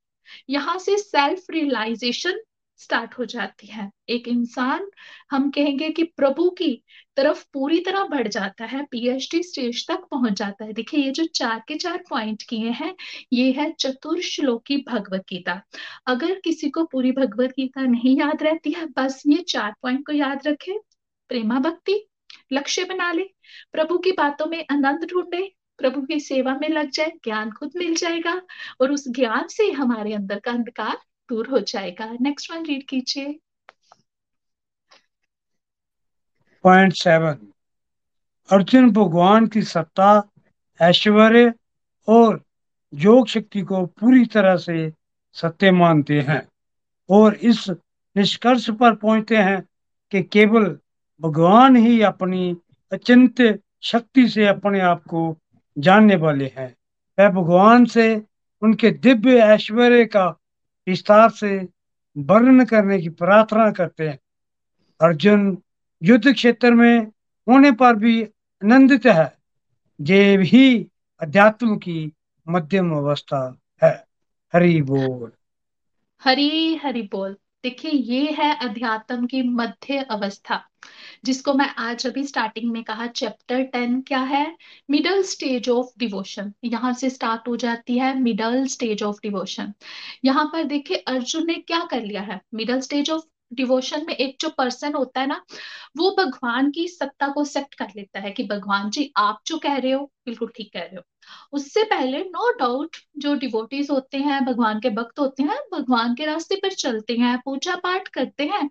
यहाँ से सेल्फ रियलाइजेशन स्टार्ट हो जाती है। एक इंसान, हम कहेंगे कि प्रभु की तरफ़ पूरी तरह बढ़ जाता है पीएचडी स्टेज तक पहुँच जाता है। देखिए, ये जो चार के चार पॉइंट किए हैं, ये है चतुर्श्लोकी भगवत गीता। अगर किसी को पूरी भगवत गीता नहीं याद रहती है, बस ये चार पॉइंट को याद रखे। प्रेमा भक्ति, लक्ष्य बना ले, प्रभु की बातों में आनंद ढूंढे, प्रभु की सेवा में लग जाए, ज्ञान खुद मिल जाएगा, और उस ज्ञान से हमारे अंदर का अंधकार दूर हो जाएगा। नेक्स्ट वन रीड कीजिए। पॉइंट सेवन अर्जुन भगवान की सत्ता, ऐश्वर्य और योग शक्ति को पूरी तरह से सत्य मानते हैं और इस निष्कर्ष पर पहुँचते हैं कि केवल भगवान ही अपनी अचिंत शक्ति से अपने आप को जानने वाले हैं। वह भगवान से उनके दिव्य ऐश्वर्य का विस्तार से वर्णन करने की प्रार्थना करते हैं। अर्जुन युद्ध क्षेत्र में होने पर भी आनंदित है। ये भी अध्यात्म की मध्यम अवस्था है। हरि बोल। हरी हरि बोल। देखिए, ये है अध्यात्म की मध्य अवस्था। जिसको मैं आज अभी स्टार्टिंग में कहा चैप्टर टेन क्या है? मिडल स्टेज ऑफ़ डिवोशन यहाँ से स्टार्ट हो जाती है मिडल स्टेज ऑफ़ डिवोशन यहाँ पर देखिए, अर्जुन ने क्या कर लिया है? मिडल स्टेज ऑफ़ डिवोशन में एक जो पर्सन होता है ना, वो भगवान की सत्ता को एक्सेप्ट कर लेता है कि भगवान जी, आप जो कह रहे हो, बिल्कुल ठीक कह रहे हो। उससे पहले नो डाउट जो डिवोटीज होते हैं, भगवान के भक्त होते हैं, भगवान के रास्ते पर चलते हैं, पूजा पाठ करते हैं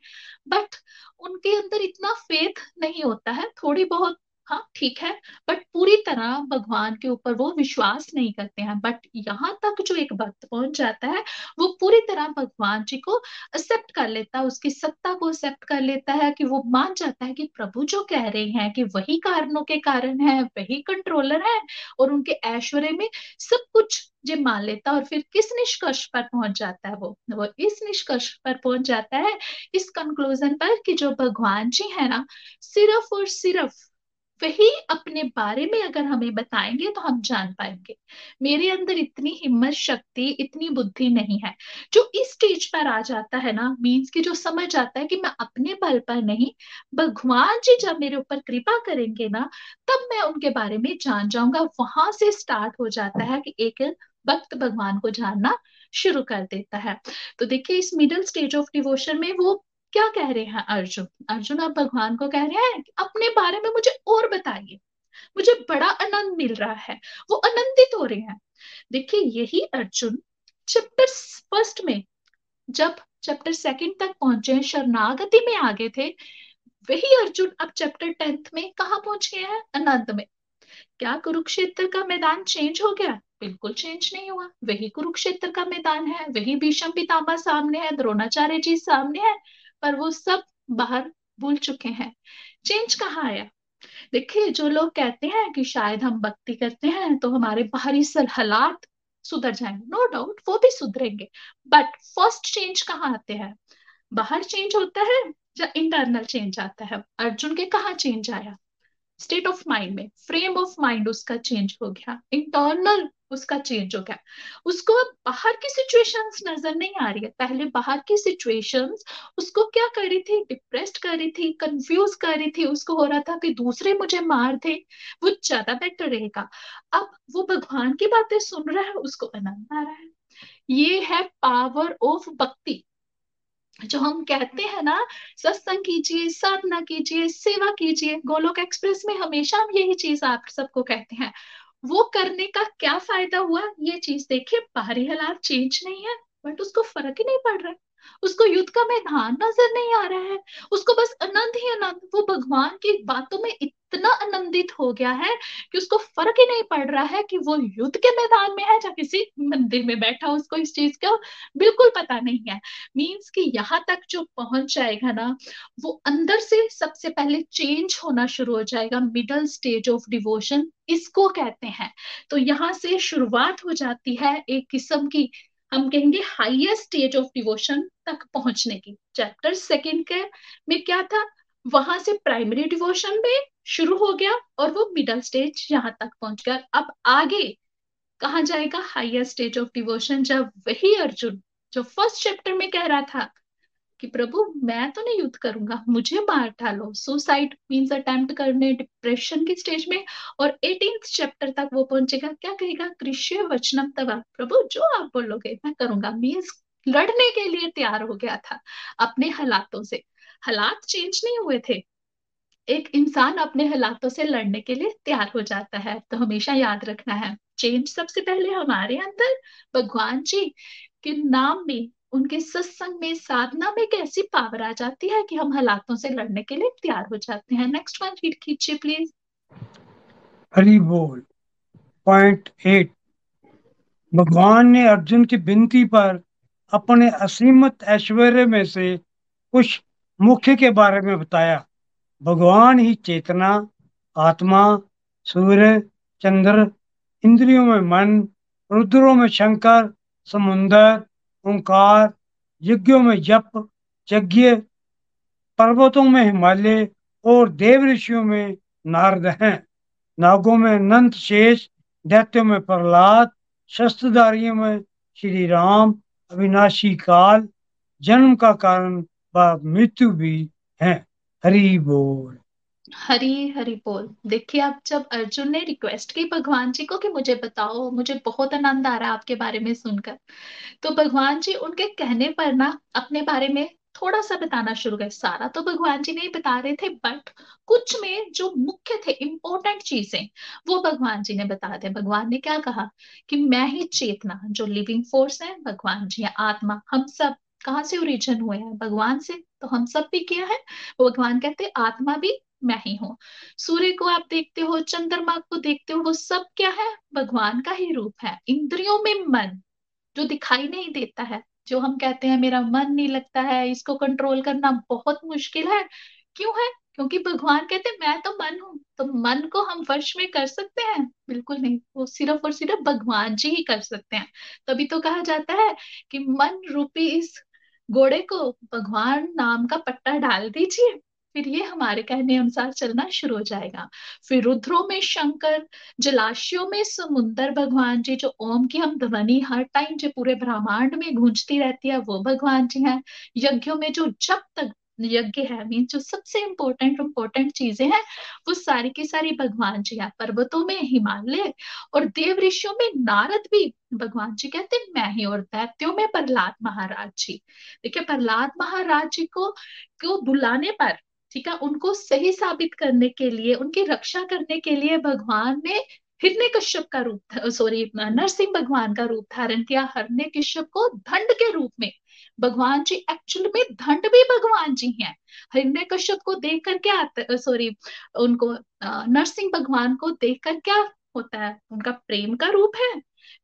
बट उनके अंदर इतना फेथ नहीं होता है, थोड़ी बहुत हाँ ठीक है। बट पूरी तरह भगवान के ऊपर वो विश्वास नहीं करते हैं। बट यहाँ तक जो एक भक्त पहुँच जाता है, वो पूरी तरह भगवान जी को एक्सेप्ट कर लेता है, उसकी सत्ता को एक्सेप्ट कर लेता है कि वो मान जाता है कि प्रभु जो कह रहे हैं कि वही कारणों के कारण है, वही कंट्रोलर है और उनके ऐश्वर्य में सब कुछ जो मान लेता और फिर किस निष्कर्ष पर पहुँच जाता है वो? वो इस निष्कर्ष पर पहुँच जाता है, इस कंक्लूजन पर कि जो भगवान जी है ना, सिर्फ़ और सिर्फ़ वही अपने बारे में अगर हमें बताएँगे तो हम जान पाएँगे। मेरे अंदर इतनी हिम्मत, शक्ति, इतनी बुद्धि नहीं है। जो इस स्टेज पर आ जाता है ना मीन्स की जो समझ आता है कि मैं अपने बल पर नहीं, भगवान जी जब मेरे ऊपर कृपा करेंगे ना, तब मैं उनके बारे में जान जाऊँगा। वहाँ से स्टार्ट हो जाता है कि एक भक्त भगवान को जानना शुरू कर देता है। तो देखिए, इस मिडिल स्टेज ऑफ़ डिवोशन में वो क्या कह रहे हैं अर्जुन? अर्जुन, आप भगवान को कह रहे हैं अपने बारे में मुझे और बताइए। मुझे बड़ा आनंद मिल रहा है। वो आनंदित हो रहे हैं। देखिए, यही अर्जुन चैप्टर फ़र्स्ट में, जब चैप्टर सेकंड तक पहुँचे शरणागति में आगे थे, वही अर्जुन अब चैप्टर टेंथ में कहा पहुँच गए हैं? आनंद में। क्या कुरुक्षेत्र का मैदान चेंज हो गया? बिल्कुल चेंज नहीं हुआ। वही कुरुक्षेत्र का मैदान है। वही भीषम पितामह सामने है, द्रोणाचार्य जी सामने है। पर वो सब बाहर भूल चुके हैं। चेंज कहाँ आया? देखिए, जो लोग कहते हैं कि शायद हम भक्ति करते हैं तो हमारे बाहरी सर हालात सुधर जाएँगे। नो डाउट वो भी सुधरेंगे। बट फ़र्स्ट चेंज कहाँ आते हैं? बाहर चेंज होता है या इंटरनल चेंज आता है? अर्जुन के कहाँ चेंज आया? स्टेट ऑफ़ माइंड में फ्रेम ऑफ़ माइंड उसका चेंज हो गया इंटरनल उसका चेंज हो गया। उसको अब बाहर की सिचुएशंस नज़र नहीं आ रही है। पहले बाहर की सिचुएशंस उसको क्या कर रही थी? डिप्रेस्ड कर रही थी कंफ्यूज कर रही थी। उसको हो रहा था कि दूसरे मुझे मार दे, वो ज़्यादा बेटर रहेगा। अब वो भगवान की बातें सुन रहा है, उसको आनंद आ रहा है। ये है पावर ऑफ़ भक्ति जो हम कहते हैं ना, सत्संग कीजिए, साधना कीजिए, सेवा कीजिए, गोलोक एक्सप्रेस में हमेशा हम यही चीज़ आप सबको कहते हैं। वो करने का क्या फ़ायदा हुआ? ये चीज़ देखिए, बाहरी हालात चेंज नहीं है, बट उसको फ़र्क ही नहीं पड़ रहा। उसको युद्ध का मैदान नज़र नहीं आ रहा है। उसको बस आनंद ही आनंद। वो भगवान की बातों में इतना आनंदित हो गया है कि उसको फ़र्क ही नहीं पड़ रहा है कि वो युद्ध के मैदान में है या किसी मंदिर में बैठा उसको इस चीज़ का बिल्कुल पता नहीं है। मीन्स कि यहाँ तक जो पहुँच जाएगा ना, वो अंदर से सबसे पहले चेंज होना शुरू हो जाएगा। मिडल स्टेज ऑफ़ डिवोशन इसको कहते हैं। तो यहाँ से शुरुआत हो जाती है एक किस्म की हम कहेंगे हाईएस्ट स्टेज ऑफ़ डिवोशन तक पहुँचने की। चैप्टर सेकेंड के में क्या था? वहाँ से प्राइमरी डिवोशन में शुरू हो गया और वो मिडल स्टेज यहाँ तक पहुँच गया। अब आगे कहा जाएगा हाईएस्ट स्टेज ऑफ़ डिवोशन जब वही अर्जुन जो फ़र्स्ट चैप्टर में कह रहा था कि प्रभु, मैं तो नहीं युद्ध करूँगा, मुझे मार डालो सुसाइड मीन्स अटेम्प्ट करने डिप्रेशन की स्टेज में, और एटीन चैप्टर तक वो पहुंचेगा। क्या कहेगा? कृष्य वचनम तवा। प्रभु, जो आप बोलोगे, मैं करूँगा। मीन्स लड़ने के लिए तैयार हो गया था, अपने हालातों से। हालात चेंज नहीं हुए थे। एक इंसान अपने हालातों से लड़ने के लिए तैयार हो जाता है तो हमेशा याद रखना है। चेंज सबसे पहले हमारे अंदर। भगवान जी के नाम में उनके सत्संग में साधना में कैसी पावर आ जाती है कि हम हालातों से लड़ने के लिए तैयार हो जाते हैं। नेक्स्ट वन रीड कीजिए प्लीज़ हरी बोल। पॉइंट एट भगवान ने अर्जुन की विनती पर अपने असीमत ऐश्वर्य में से कुछ मुख्य के बारे में बताया। भगवान ही चेतना, आत्मा, सूर्य, चंद्र, इंद्रियों में मन, रुद्रों में शंकर समुन्दर ओंकार, यज्ञों में जप, यज्ञ, पर्वतों में हिमालय और देव ऋषियों में नारद हैं। नागों में नंद शेष, दैत्यों में प्रहलाद, शस्त्रधारियों में श्री राम अविनाशी काल, जन्म का कारण व मृत्यु भी है। हरि बोल। हरी हरी बोल। देखिए अब जब अर्जुन ने रिक्वेस्ट की भगवान जी को कि मुझे बताओ, मुझे बहुत आनंद आ रहा है आपके बारे में सुनकर तो भगवान जी उनके कहने पर ना अपने बारे में थोड़ा सा बताना शुरू कर, सारा तो भगवान जी नहीं बता रहे थे बट कुछ में जो मुख्य थे इंपॉर्टेंट चीज़ें, वो भगवान जी ने बता दिया। भगवान ने क्या कहा कि मैं ही चेतना, जो लिविंग फोर्स है, भगवान जी है, आत्मा, हम सब कहाँ से ओरिजिन हुए हैं? भगवान से तो हम सब भी क्या है। भगवान कहते आत्मा भी मैं ही हूँ। सूर्य को आप देखते हो, चंद्रमा को देखते हो, वो सब क्या है? भगवान का ही रूप है। इंद्रियों में मन, जो दिखाई नहीं देता है, जो हम कहते हैं, मेरा मन नहीं लगता है, इसको कंट्रोल करना बहुत मुश्किल है। क्यों है? क्योंकि भगवान कहते हैं, मैं तो मन हूँ तो मन को हम वश में कर सकते हैं? बिल्कुल नहीं, वो सिर्फ़ और सिर्फ़ भगवान जी ही कर सकते हैं। तभी तो कहा जाता है कि मन रूपी इस घोड़े को भगवान नाम का पट्टा डाल दीजिए। फिर ये हमारे कहने अनुसार चलना शुरू हो जाएगा। फिर रुद्रों में शंकर, जलाशयों में समुन्दर भगवान जी, जो ओम की हम ध्वनि हर टाइम जो पूरे ब्रह्मांड में गूंजती रहती है, वो भगवान जी हैं। यज्ञों में जो जब तक यज्ञ है मीन जो सबसे इंपॉर्टेंट इंपॉर्टेंट चीज़ें हैं, वो सारी की सारी भगवान जी है। पर्वतों में हिमालय और देव ऋषियों में नारद भी। भगवान जी कहते हैं मैं ही और दैत्यों में प्रहलाद महाराज जी। देखिए, प्रहलाद महाराज जी को को बुलाने पर ठीक है? उनको सही साबित करने के लिए, उनकी रक्षा करने के लिए भगवान ने हिरण्य कश्यप का रूप सॉरी नरसिंह भगवान का रूप धारण किया हरण्य कश्यप को दंड के रूप में। भगवान जी एक्चुअल में दंड भी भगवान जी हैं। हिरण्य कश्यप को देख कर क्या सॉरी उनको नरसिंह भगवान को देख कर क्या होता है? उनका प्रेम का रूप है?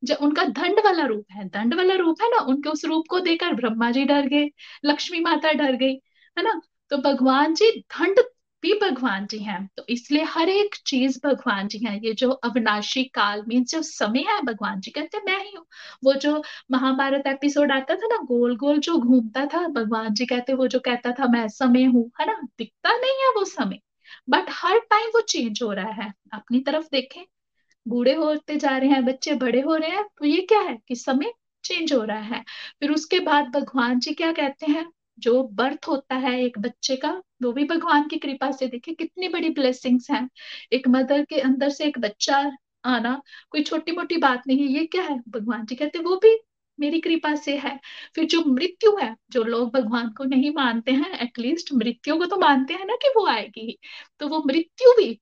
जो उनका दंड वाला रूप है, दंड वाला रूप है ना, उनके उस रूप को देखकर ब्रह्मा जी डर गए, लक्ष्मी माता डर गई, है ना? तो भगवान जी दंड भी भगवान जी हैं। तो इसलिए हर एक चीज़ भगवान जी हैं। ये जो अविनाशी काल में जो समय है भगवान जी, कहते मैं ही हूँ। वो जो महाभारत एपिसोड आता था ना गोल गोल जो घूमता था, भगवान जी कहते, वो जो कहता था, मैं समय हूँ, है ना? दिखता नहीं है वो समय। बट हर टाइम वो चेंज हो रहा है। अपनी तरफ़ देखें, बूढ़े होते जा रहे हैं, बच्चे बड़े हो रहे हैं तो ये क्या है कि समय चेंज हो रहा है। फिर उसके बाद भगवान जी क्या कहते हैं? जो बर्थ होता है एक बच्चे का, वो भी भगवान की कृपा से देखे, कितनी बड़ी ब्लेसिंग्स हैं। एक मदर के अंदर से एक बच्चा आना, कोई छोटी मोटी बात नहीं है ये क्या है? भगवान जी कहते वो भी मेरी कृपा से है। फिर जो मृत्यु है, जो लोग भगवान को नहीं मानते हैं एटलीस्ट मृत्यु को तो मानते हैं ना कि वो आएगी तो वो मृत्यु भी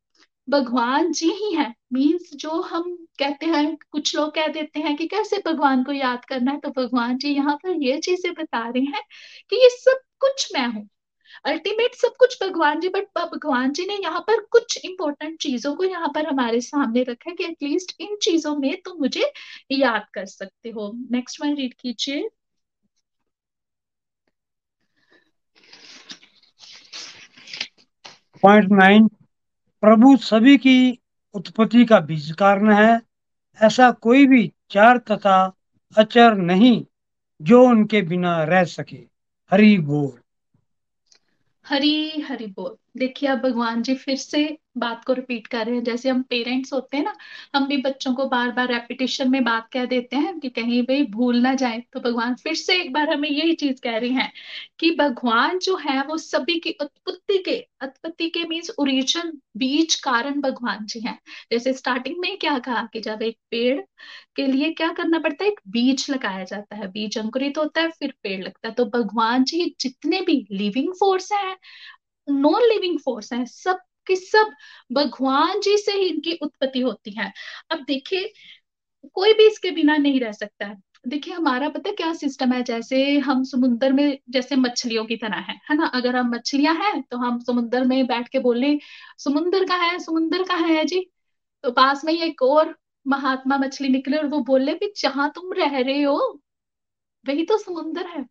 भगवान जी ही है। मीन्स जो हम कहते हैं, कुछ लोग कह देते हैं कि कैसे भगवान को याद करना है तो भगवान जी यहाँ पर ये चीज़ें बता रहे हैं कि ये सब कुछ मैं हूँ। अल्टीमेट सब कुछ भगवान जी बट भगवान जी ने यहाँ पर कुछ इंपॉर्टेंट चीज़ों को यहाँ पर हमारे सामने रखा है कि एटलीस्ट इन चीज़ों में तुम तो मुझे याद कर सकते हो। नेक्स्ट वन रीड कीजिए। पॉइंट नाइन प्रभु सभी की उत्पत्ति का बीज कारण है। ऐसा कोई भी चार तथा अचर नहीं जो उनके बिना रह सके। हरि बोल। हरी, हरि बोल। देखिए अब भगवान जी फिर से बात को रिपीट कर रहे हैं। जैसे हम पेरेंट्स होते हैं ना, हम भी बच्चों को बार बार रेपिटेशन में बात कह देते हैं कि कहीं भाई भूल ना जाए। तो भगवान फिर से एक बार हमें यही चीज़ कह रही हैं कि भगवान जो है, वो सभी की उत्पत्ति के उत्पत्ति के मीन्स ओरिजिन बीज कारण भगवान जी हैं। जैसे स्टार्टिंग में क्या कहा कि जब एक पेड़ के लिए क्या करना पड़ता है? एक बीज लगाया जाता है। बीज अंकुरित होता है, फिर पेड़ लगता है। तो भगवान जी जितने भी लिविंग फोर्स है नॉन लिविंग फोर्स है, सब कि सब भगवान जी से ही इनकी उत्पत्ति होती है। अब देखिए, कोई भी इसके बिना नहीं रह सकता है। देखिए, हमारा पता क्या सिस्टम है, जैसे हम समुद्र में, जैसे मछलियों की तरह है है ना? अगर हम मछलियाँ हैं तो हम समुद्र में बैठ के बोले, समुद्र का है? समुद्र का है जी? तो पास में एक और महात्मा मछली निकले और वो बोले, भी जहाँ तुम रह रहे हो, वही तो समुद्र है।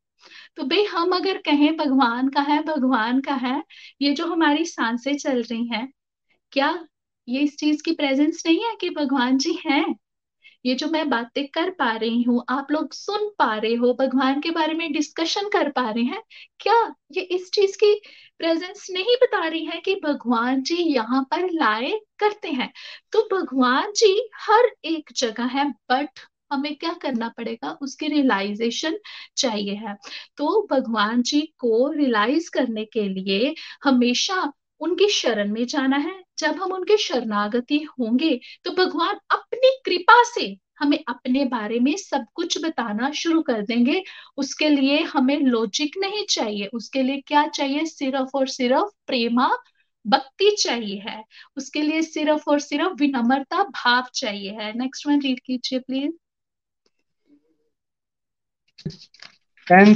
तो भाई हम अगर कहें भगवान का है, भगवान का है, ये जो हमारी साँसें चल रही हैं, क्या ये इस चीज़ की प्रेजेंस नहीं है कि भगवान जी हैं? ये जो मैं बातें कर पा रही हूँ, आप लोग सुन पा रहे हो, भगवान के बारे में डिस्कशन कर पा रहे हैं, क्या ये इस चीज़ की प्रेजेंस नहीं बता रही है कि भगवान जी यहाँ पर लाए करते हैं? तो भगवान जी हर एक जगह है बट हमें क्या करना पड़ेगा? उसकी रियलाइजेशन चाहिए है। तो भगवान जी को रियलाइज़ करने के लिए हमेशा उनकी शरण में जाना है। जब हम उनके शरणागति होंगे तो भगवान अपनी कृपा से हमें अपने बारे में सब कुछ बताना शुरू कर देंगे। उसके लिए हमें लॉजिक नहीं चाहिए। उसके लिए क्या चाहिए? सिर्फ़ और सिर्फ़ प्रेमा भक्ति चाहिए है। उसके लिए सिर्फ़ और सिर्फ़ विनम्रता भाव चाहिए है। नेक्स्ट वन रीड कीजिए प्लीज़ टेंथ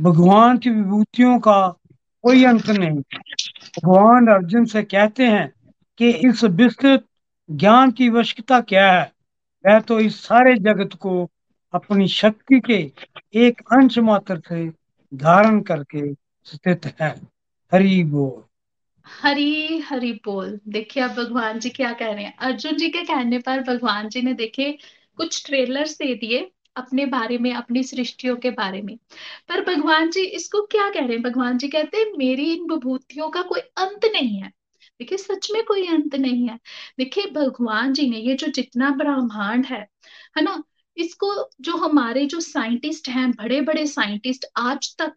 भगवान की विभूतियों का कोई अंत नहीं। भगवान अर्जुन से कहते हैं कि इस विस्तृत ज्ञान की आवश्यकता क्या है? वह तो इस सारे जगत को अपनी शक्ति के एक अंश मात्र से धारण करके स्थित है। हरि बोल। हरी हरी बोल। देखिए अब भगवान जी क्या कह रहे हैं। अर्जुन जी के कहने पर भगवान जी ने देखे, कुछ ट्रेलर्स दे दिए। अपने बारे में, अपनी सृष्टियों के बारे में। पर भगवान जी इसको क्या कह रहे हैं? भगवान जी कहते हैं, मेरी इन विभूतियों का कोई अंत नहीं है। देखिए, सच में कोई अंत नहीं है। देखिए, भगवान जी ने ये जो जितना ब्रह्मांड है है ना, इसको जो हमारे जो साइंटिस्ट हैं बड़े बड़े साइंटिस्ट आज तक,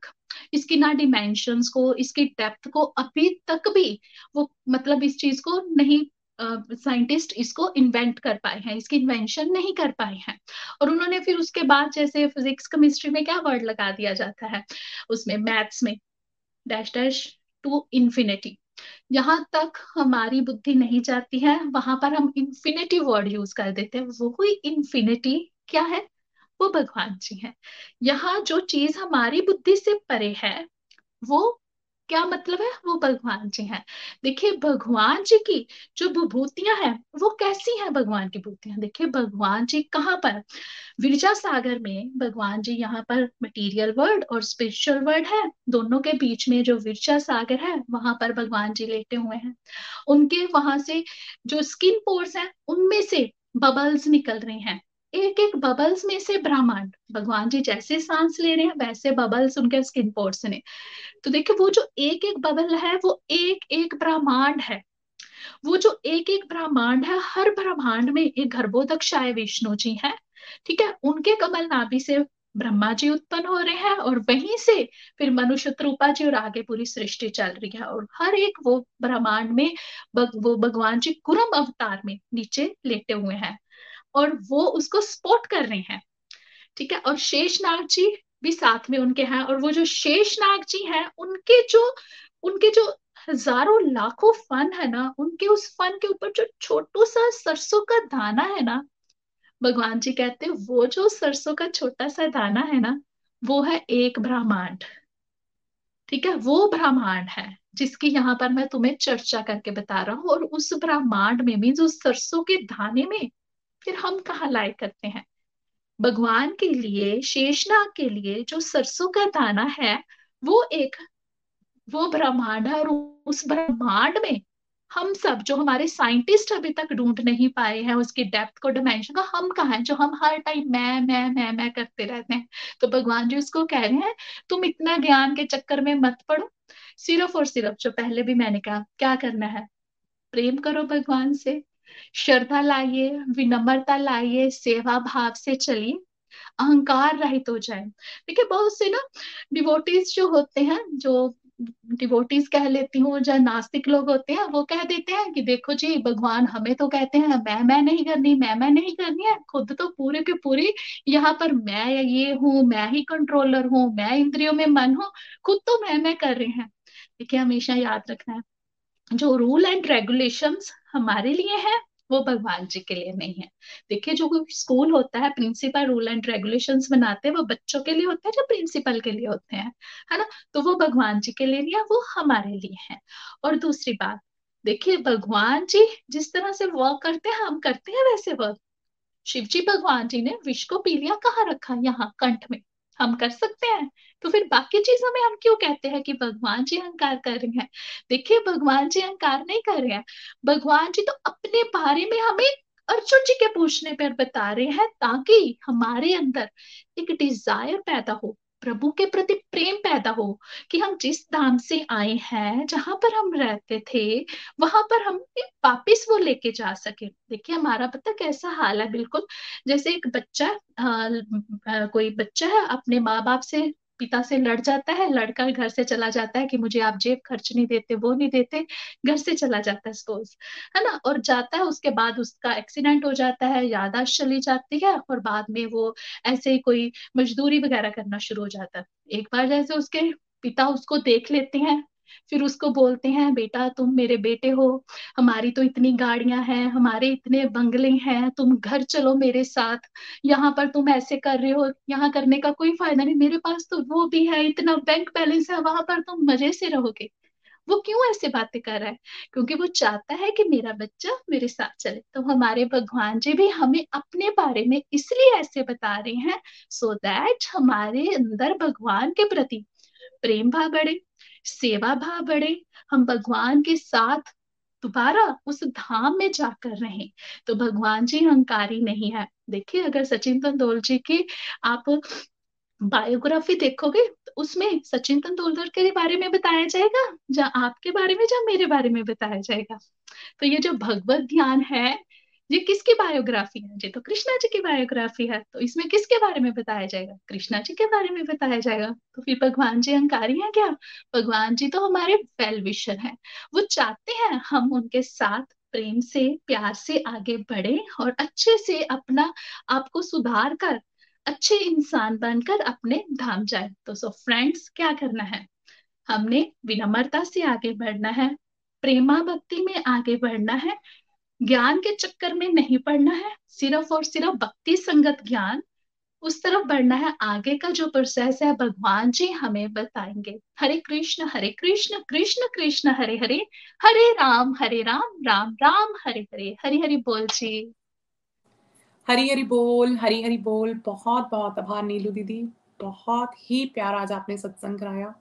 इसकी ना डिमेंशंस को, इसकी डेप्थ को, अभी तक भी वो मतलब इस चीज़ को नहीं साइंटिस्ट इसको इन्वेंट कर पाए हैं, इसकी इन्वेंशन नहीं कर पाए हैं। और उन्होंने फिर उसके बाद जैसे फिजिक्स केमिस्ट्री में क्या वर्ड लगा दिया जाता है? उसमें मैथ्स में डैश डैश टू इंफिनिटी यहाँ तक हमारी बुद्धि नहीं जाती है, वहाँ पर हम इंफिनिटी वर्ड यूज़ कर देते हैं। वो कोई इंफिनिटी क्या है? वो भगवान जी हैं। यहाँ जो चीज़ हमारी बुद्धि से परे है, वो क्या मतलब है? वो भगवान जी हैं। देखिए, भगवान जी की जो विभूतियाँ हैं, वो कैसी हैं भगवान की विभूतियाँ? देखिए, भगवान जी कहाँ पर? विरजा सागर में भगवान जी यहाँ पर मटेरियल वर्ल्ड और स्पिरिचुअल वर्ल्ड है। दोनों के बीच में जो विरजा सागर है, वहाँ पर भगवान जी लेटे हुए हैं। उनके वहाँ से जो स्किन पोर्स हैं, उनमें से बबल्स निकल रहे हैं। एक एक बबल्स में से ब्रह्मांड। भगवान जी जैसे सांस ले रहे हैं, वैसे बबल्स उनके स्किन पोर्स ने। तो देखिए, वो जो एक एक बबल है, वो एक एक ब्रह्मांड है। वो जो एक एक ब्रह्मांड है, हर ब्रह्मांड में एक गर्भोदक्षाय विष्णु जी है, ठीक है? उनके कमल नाभि से ब्रह्मा जी उत्पन्न हो रहे हैं और वहीं से फिर मनुष्य रूपा जी और आगे पूरी सृष्टि चल रही है और हर एक वो ब्रह्मांड में वो भगवान जी कुरम अवतार में नीचे लेटे हुए हैं। और वो उसको स्पॉट कर रहे हैं। ठीक है? और शेषनाग जी भी साथ में उनके हैं और वो जो शेषनाग जी हैं, उनके जो उनके जो हज़ारों लाखों फन है ना, उनके उस फन के ऊपर जो छोटू सा सरसों का दाना है ना, भगवान जी कहते हैं, वो जो सरसों का छोटा सा दाना है ना, वो है एक ब्रह्मांड। ठीक है? वो ब्रह्मांड है, जिसकी यहाँ पर मैं तुम्हें चर्चा करके बता रहा हूँ और उस ब्रह्मांड में मीन्स उस सरसों के दाने में फिर हम कहाँ लाए करते हैं? भगवान के लिए, शेषनाग के लिए जो सरसों का दाना है, वो एक, वो ब्रह्मांड है और उस ब्रह्मांड में हम सब जो हमारे साइंटिस्ट अभी तक ढूंढ नहीं पाए हैं, उसकी डेप्थ को डिमेंशन का, हम कहा है? जो हम हर टाइम मैं मैं मैं मैं करते रहते हैं। तो भगवान जी उसको कह रहे हैं, तुम इतना ज्ञान के चक्कर में मत पड़ो। सिर्फ़ और सिर्फ़ जो पहले भी मैंने कहा, क्या करना है? प्रेम करो भगवान से। श्रद्धा लाइए, विनम्रता लाइए, सेवा भाव से चलिए, अहंकार रहित हो जाए। देखिए, बहुत से ना डिवोटीज जो होते हैं, जो डिवोटीज कह लेती हूँ, जो नास्तिक लोग होते हैं, वो कह देते हैं कि देखो जी, भगवान हमें तो कहते हैं, मैं मैं नहीं करनी, मैं मैं नहीं करनी है, खुद तो पूरे के पूरे यहाँ पर मैं ये हूँ, मैं ही कंट्रोलर हूँ, मैं इंद्रियों में मन हूँ, खुद तो मैं मैं कर रहे हैं। देखिए, हमेशा याद रखना है। जो रूल एंड रेगुलेशंस हमारे लिए है, वो भगवान जी के लिए नहीं है। देखिए, जो स्कूल होता है प्रिंसिपल रूल एंड रेगुलेशंस बनाते हैं, वो बच्चों के लिए होते हैं जो प्रिंसिपल के लिए होते हैं? है ना? तो वो भगवान जी के लिए नहीं है, वो हमारे लिए है। और दूसरी बात, देखिए, भगवान जी जिस तरह से वर्क करते हैं, हम करते हैं वैसे वर्क शिव जी, भगवान जी ने विष को पी लिया कहाँ रखा? यहाँ, कंठ में। हम कर सकते हैं? तो फिर बाकी चीज़ों में हम क्यों कहते हैं कि भगवान जी अहंकार कर रहे हैं? देखिए भगवान जी अहंकार नहीं कर रहे हैं। भगवान जी तो अपने बारे में हमें अर्जुन जी के पूछने पर बता रहे हैं ताकि हमारे अंदर एक डिज़ायर पैदा हो प्रभु के प्रति प्रेम पैदा हो कि हम जिस धाम से आए हैं जहाँ पर हम रहते थे वहाँ पर हम वापिस वो लेके जा सके। देखिए हमारा पता कैसा हाल है? बिल्कुल जैसे एक बच्चा आ, कोई बच्चा है अपने माँ बाप से पिता से लड़ जाता है, लड़का घर से चला जाता है कि मुझे आप जेब खर्च नहीं देते, वो नहीं देते, घर से चला जाता है सपोज़ है ना? और जाता है, उसके बाद उसका एक्सीडेंट हो जाता है यादाश्त चली जाती है और बाद में वो ऐसे ही कोई मजदूरी वगैरह करना शुरू हो जाता है। एक बार जैसे उसके पिता उसको देख लेते हैं फिर उसको बोलते हैं, बेटा, तुम मेरे बेटे हो। हमारी तो इतनी गाड़ियाँ हैं, हमारे इतने बंगले हैं, तुम घर चलो मेरे साथ। यहाँ पर तुम ऐसे कर रहे हो, यहाँ करने का कोई फ़ायदा नहीं। मेरे पास तो वो भी है, इतना बैंक बैलेंस है, वहाँ पर तुम मज़े से रहोगे। वो क्यों ऐसे बातें कर रहा है? क्योंकि वो चाहता है कि मेरा बच्चा मेरे साथ चले। तो हमारे भगवान जी भी हमें अपने बारे में इसलिए ऐसे बता रहे हैं सो so दैट हमारे अंदर भगवान के प्रति प्रेम भाव बढ़े। सेवा भाव बढ़े, हम भगवान के साथ दोबारा उस धाम में जाकर रहे। तो भगवान जी अहंकारी नहीं है। देखिए, अगर सचिन तेंदुलकर जी की आप बायोग्राफी देखोगे तो उसमें सचिन तेंदुलकर के बारे में बताया जाएगा, या आपके बारे में, या मेरे बारे में बताया जाएगा? तो ये जो भगवत ध्यान है ये किसकी बायोग्राफी है? ये तो कृष्णा जी की बायोग्राफी है तो इसमें किसके बारे में बताया जाएगा? कृष्णा जी के बारे में बताया जाएगा। तो फिर भगवान जी अहंकारी है क्या? भगवान जी तो हमारे वेल विशर हैं। वो चाहते हैं हम उनके साथ प्रेम से, प्यार से आगे बढ़े और अच्छे से अपना आपको सुधार कर, अच्छे इंसान बनकर अपने धाम जाए। तो सो फ्रेंड्स क्या करना है? हमने विनम्रता से आगे बढ़ना है प्रेमा भक्ति में आगे बढ़ना है ज्ञान के चक्कर में नहीं पढ़ना है, सिर्फ़ और सिर्फ़ भक्ति संगत ज्ञान, उस तरफ़ बढ़ना है, आगे का जो प्रोसेस है, भगवान जी हमें बताएँगे। हरे कृष्ण हरे कृष्ण कृष्ण कृष्ण, हरे हरे हरे राम हरे राम राम राम, हरे हरे हरे हरि बोल जी। हरी हरी बोल, हरी हरी बोल, बहुत बहुत आभार नीलू दीदी, बहुत ही प्यारा आज आपने सत्संग कराया।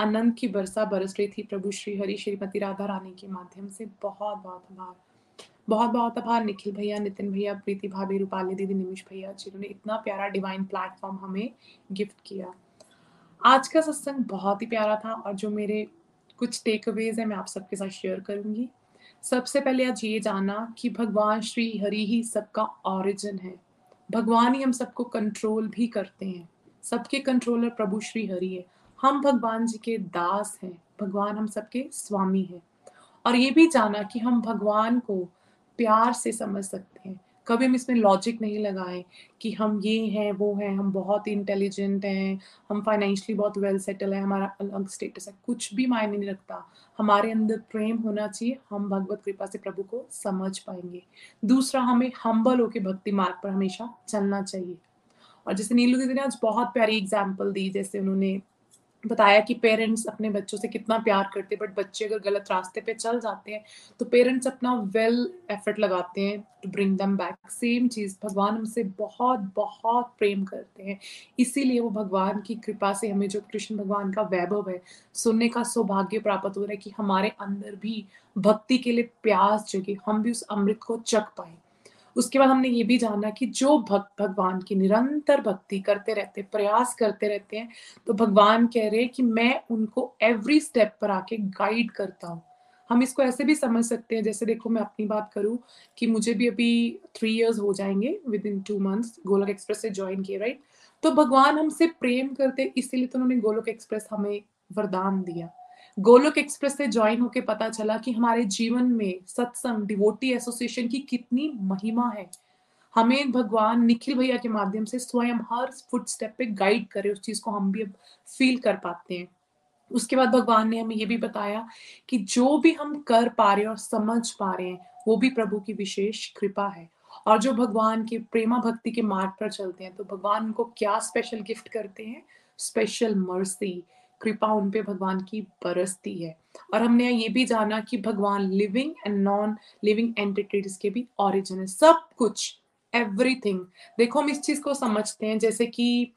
आनंद की बरसा बरस रही थी प्रभु श्री हरि, श्रीमती राधा रानी के माध्यम से, बहुत बहुत आभार। बहुत बहुत आभार निखिल भैया, नितिन भैया, प्रीति भाभी, रूपाली दीदी, निमिष भैया, जिन्होंने इतना प्यारा डिवाइन प्लेटफॉर्म हमें गिफ्ट किया। आज का सत्संग बहुत ही प्यारा था और जो मेरे कुछ टेक अवेज है मैं आप सबके साथ शेयर करूँगी। सबसे पहले आज ये जाना कि भगवान श्री हरि ही सबका ओरिजिन है। भगवान ही हम सबको कंट्रोल भी करते हैं। सबके कंट्रोलर प्रभु श्री हरि है। हम भगवान जी के दास हैं। भगवान हम सबके स्वामी हैं। और ये भी जाना कि हम भगवान को प्यार से समझ सकते हैं। कभी हम इसमें लॉजिक नहीं लगाए कि हम ये हैं, वो हैं, हम बहुत इंटेलिजेंट हैं, हम फाइनेंशियली बहुत वेल सेटल है, हमारा अलग स्टेटस है। कुछ भी मायने नहीं रखता। हमारे अंदर प्रेम होना चाहिए, हम भगवत कृपा से प्रभु को समझ पाएँगे। दूसरा, हमें हम्बल होकर भक्ति मार्ग पर हमेशा चलना चाहिए। और जैसे नीलू दीदी ने आज बहुत प्यारी एग्ज़ाम्पल दी, जैसे उन्होंने बताया कि पेरेंट्स अपने बच्चों से कितना प्यार करते हैं बट बच्चे अगर गलत रास्ते पे चल जाते हैं तो पेरेंट्स अपना वेल एफर्ट लगाते हैं to bring them back same चीज़, भगवान हमसे बहुत बहुत प्रेम करते हैं। इसीलिए वो भगवान की कृपा से हमें, जो कृष्ण भगवान का वैभव है, सुनने का सौभाग्य प्राप्त हो रहा है कि हमारे अंदर भी भक्ति के लिए प्यास जगे, हम भी उस अमृत को चख पाए। उसके बाद हमने ये भी जाना कि जो भक्त भगवान की निरंतर भक्ति करते रहते, प्रयास करते रहते हैं तो भगवान कह रहे हैं कि मैं उनको एवरी स्टेप पर आके गाइड करता हूँ। हम इसको ऐसे भी समझ सकते हैं, जैसे देखो मैं अपनी बात करूँ कि मुझे भी अभी थ्री इयर्स हो जाएँगे within two months Golok express से ज्वाइन किए राइट तो भगवान हमसे प्रेम करते, इसीलिए तो उन्होंने गोलक एक्सप्रेस हमें वरदान दिया। गोलोक एक्सप्रेस से ज्वाइन होके पता चला कि हमारे जीवन में सत्संग डिवोटी एसोसिएशन की कितनी महिमा है। हमें भगवान निखिल भैया के माध्यम से स्वयं हर फुट स्टेप पे गाइड करे, उस चीज़ को हम भी अब फील कर पाते हैं। उसके बाद भगवान ने हमें ये भी बताया कि जो भी हम कर पा रहे हैं और समझ पा रहे हैं, वो भी प्रभु की विशेष कृपा है। और जो भगवान के प्रेमा भक्ति के मार्ग पर चलते हैं तो भगवान उनको क्या स्पेशल गिफ्ट करते हैं? स्पेशल मर्सी कृपा उन पे भगवान की बरसती है। और हमने ये भी जाना कि भगवान living and non living entities के भी ओरिजिन है। सब कुछ एवरीथिंग देखो हम इस चीज़ को समझते हैं जैसे कि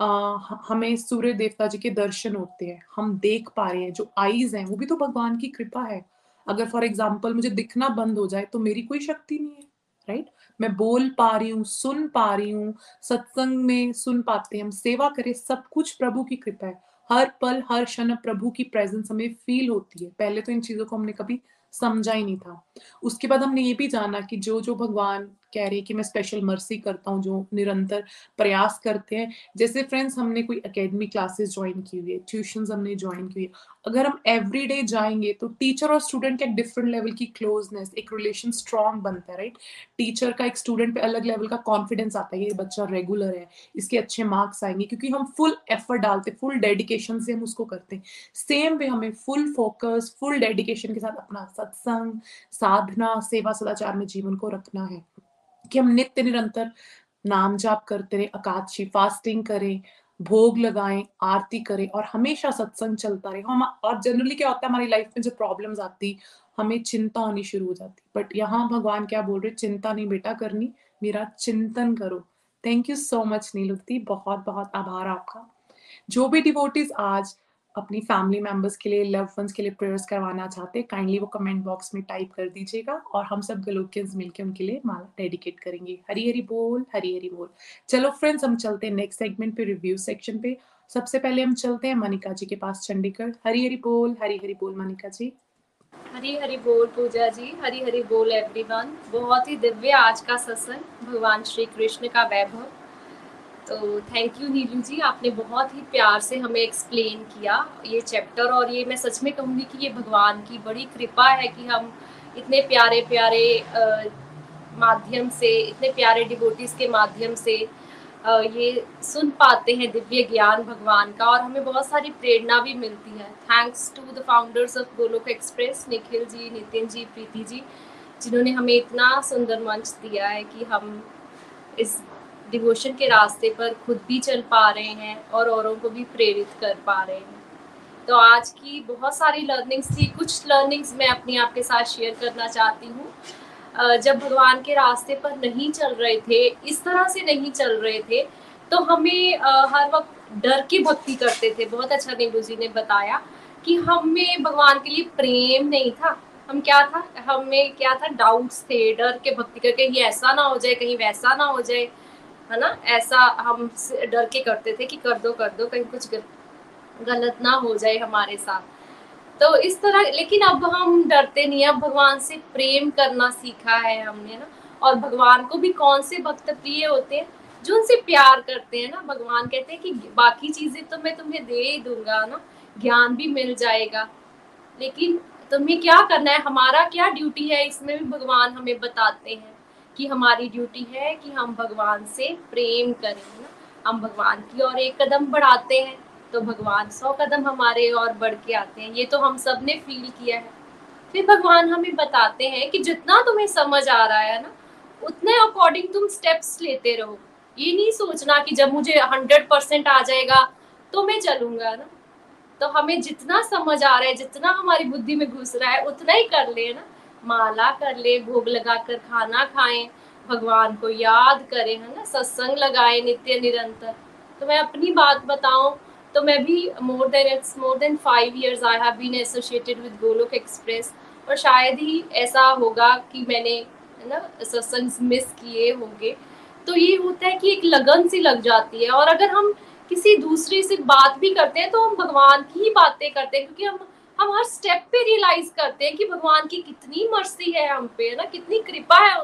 आ, हमें सूर्य देवता जी के दर्शन होते हैं। हम देख पा रहे हैं जो आईज हैं वो भी तो भगवान की कृपा है। अगर फॉर एग्ज़ाम्पल मुझे दिखना बंद हो जाए तो मेरी कोई शक्ति नहीं है राइट right? मैं बोल पा रही हूँ सुन पा रही हूँ सत्संग में सुन पाते हैं हम सेवा करें सब कुछ प्रभु की कृपा है। हर पल, हर क्षण प्रभु की प्रेजेंस हमें फील होती है। पहले तो इन चीज़ों को हमने कभी समझा ही नहीं था। उसके बाद हमने ये भी जाना कि जो जो भगवान कह रही है कि मैं स्पेशल मर्सी करता हूँ, जो निरंतर प्रयास करते हैं। जैसे फ्रेंड्स हमने कोई अकेडमी क्लासेस ज्वाइन की हुई है ट्यूशन हमने ज्वाइन की हुई है। अगर हम एवरी डे जाएँगे तो टीचर और स्टूडेंट का डिफरेंट लेवल की क्लोजनेस एक रिलेशन स्ट्रॉन्ग बनता है राइट टीचर का एक स्टूडेंट पे अलग लेवल का कॉन्फिडेंस आता है ये बच्चा रेगुलर है, इसके अच्छे मार्क्स आएँगे, क्योंकि हम फुल एफर्ट डालते फुल डेडिकेशन से हम उसको करते हैं। सेम वे हमें फुल फोकस फुल डेडिकेशन के साथ अपना सत्संग, साधना, सेवा सदाचार में जीवन को रखना है। कि हम नित्य निरंतर नाम जाप करते रहे अकादशी फास्टिंग करें, भोग लगाएँ, आरती करें और हमेशा सत्संग चलता रहे। हम, और जनरली क्या होता है हमारी लाइफ में जो प्रॉब्लम्स आती, हमें चिंता होनी शुरू हो जाती। बट यहाँ भगवान क्या बोल रहे, चिंता नहीं बेटा करनी, मेरा चिंतन करो। Thank you so much Nilukti बहुत बहुत आभार आपका। जो भी डिवोटीज आज अपनी फैमिली मेंबर्स के लिए लव वंस के लिए प्रेयर्स करवाना चाहते हैं काइंडली वो कमेंट बॉक्स में टाइप कर दीजिएगा और हम सब गलोकियंस मिलके उनके लिए माला डेडिकेट करेंगे। हरी हरी बोल, हरी हरी बोल। चलो फ्रेंड्स हम चलते हैं नेक्स्ट सेगमेंट पे रिव्यू सेक्शन पे। सबसे पहले हम चलते हैं मनिका जी के पास, चंडीगढ़। हरी हरी बोल, हरी हरी बोल मनिका जी। हरी हरी बोल पूजा जी, हरी हरी बोल एवरीवन बहुत ही दिव्य आज का सत्संग, भगवान श्री कृष्ण का वैभव। तो थैंक यू नीलू जी आपने बहुत ही प्यार से हमें एक्सप्लेन किया ये चैप्टर और ये मैं सच में कहूँगी कि ये भगवान की बड़ी कृपा है कि हम इतने प्यारे प्यारे माध्यम से इतने प्यारे डिवोटीज के माध्यम से आ, ये सुन पाते हैं दिव्य ज्ञान भगवान का और हमें बहुत सारी प्रेरणा भी मिलती है। Thanks to the founders of Golok express Nikhil ji Nitin ji Preeti ji जिन्होंने हमें इतना सुंदर मंच दिया है कि हम इस डिवोशन के रास्ते पर खुद भी चल पा रहे हैं और औरों को भी प्रेरित कर पा रहे हैं। तो आज की बहुत सारी लर्निंग्स थी। कुछ लर्निंग्स मैं अपनी आपके साथ शेयर करना चाहती हूँ। जब भगवान के रास्ते पर नहीं चल रहे थे, इस तरह से नहीं चल रहे थे तो हमें हर वक्त डर की भक्ति करते थे। बहुत अच्छा नीलू जी ने बताया कि हमें भगवान के लिए प्रेम नहीं था। हम क्या था? हमें क्या था? डाउट्स थे, डर के भक्ति करके, ये ऐसा ना हो जाए, कहीं वैसा ना हो जाए। है ना? ऐसा हम डर के करते थे कि कर दो कर दो, कहीं कुछ गलत ना हो जाए हमारे साथ। तो इस तरह, लेकिन अब हम डरते नहीं अब भगवान से प्रेम करना सीखा है हमने ना। और भगवान को भी कौन से भक्त प्रिय होते हैं? जो उनसे प्यार करते हैं ना। भगवान कहते हैं कि बाकी चीज़ें तो मैं तुम्हें दे ही दूँगा ना। ज्ञान भी मिल जाएगा। लेकिन तुम्हें क्या करना है? हमारा क्या ड्यूटी है? इसमें भी भगवान हमें बताते हैं। कि हमारी ड्यूटी है कि हम भगवान से प्रेम करें ना? हम भगवान की और एक कदम बढ़ाते हैं तो भगवान सौ कदम हमारे और बढ़ के आते हैं। ये तो हम सबने फील किया है। फिर भगवान हमें बताते हैं कि जितना तुम्हें समझ आ रहा है ना, उतने अकॉर्डिंग तुम स्टेप्स लेते रहो। ये नहीं सोचना कि जब मुझे हंड्रेड परसेंट आ जाएगा तो मैं चलूँगा ना? तो हमें जितना समझ आ रहा है, जितना हमारी बुद्धि में घुस रहा है, उतना ही कर ले ना? माला कर ले, भोग लगाकर खाना खाएँ, भगवान को याद करें, है ना? सत्संग लगाए नित्य, निरंतर। तो मैं अपनी बात बताऊँ तो मैं भी more than it's more than five years I have been associated with Golok express और शायद ही ऐसा होगा कि मैंने, है ना, सत्संग मिस किए होंगे। तो ये होता है कि एक लगन सी लग जाती है और अगर हम किसी दूसरे से बात भी करते हैं तो हम भगवान की ही बातें करते हैं, क्योंकि हम हम हर स्टेप पे रियलाइज़ करते हैं कि भगवान की कितनी मर्सी है हम पे ना? कितनी कृपा है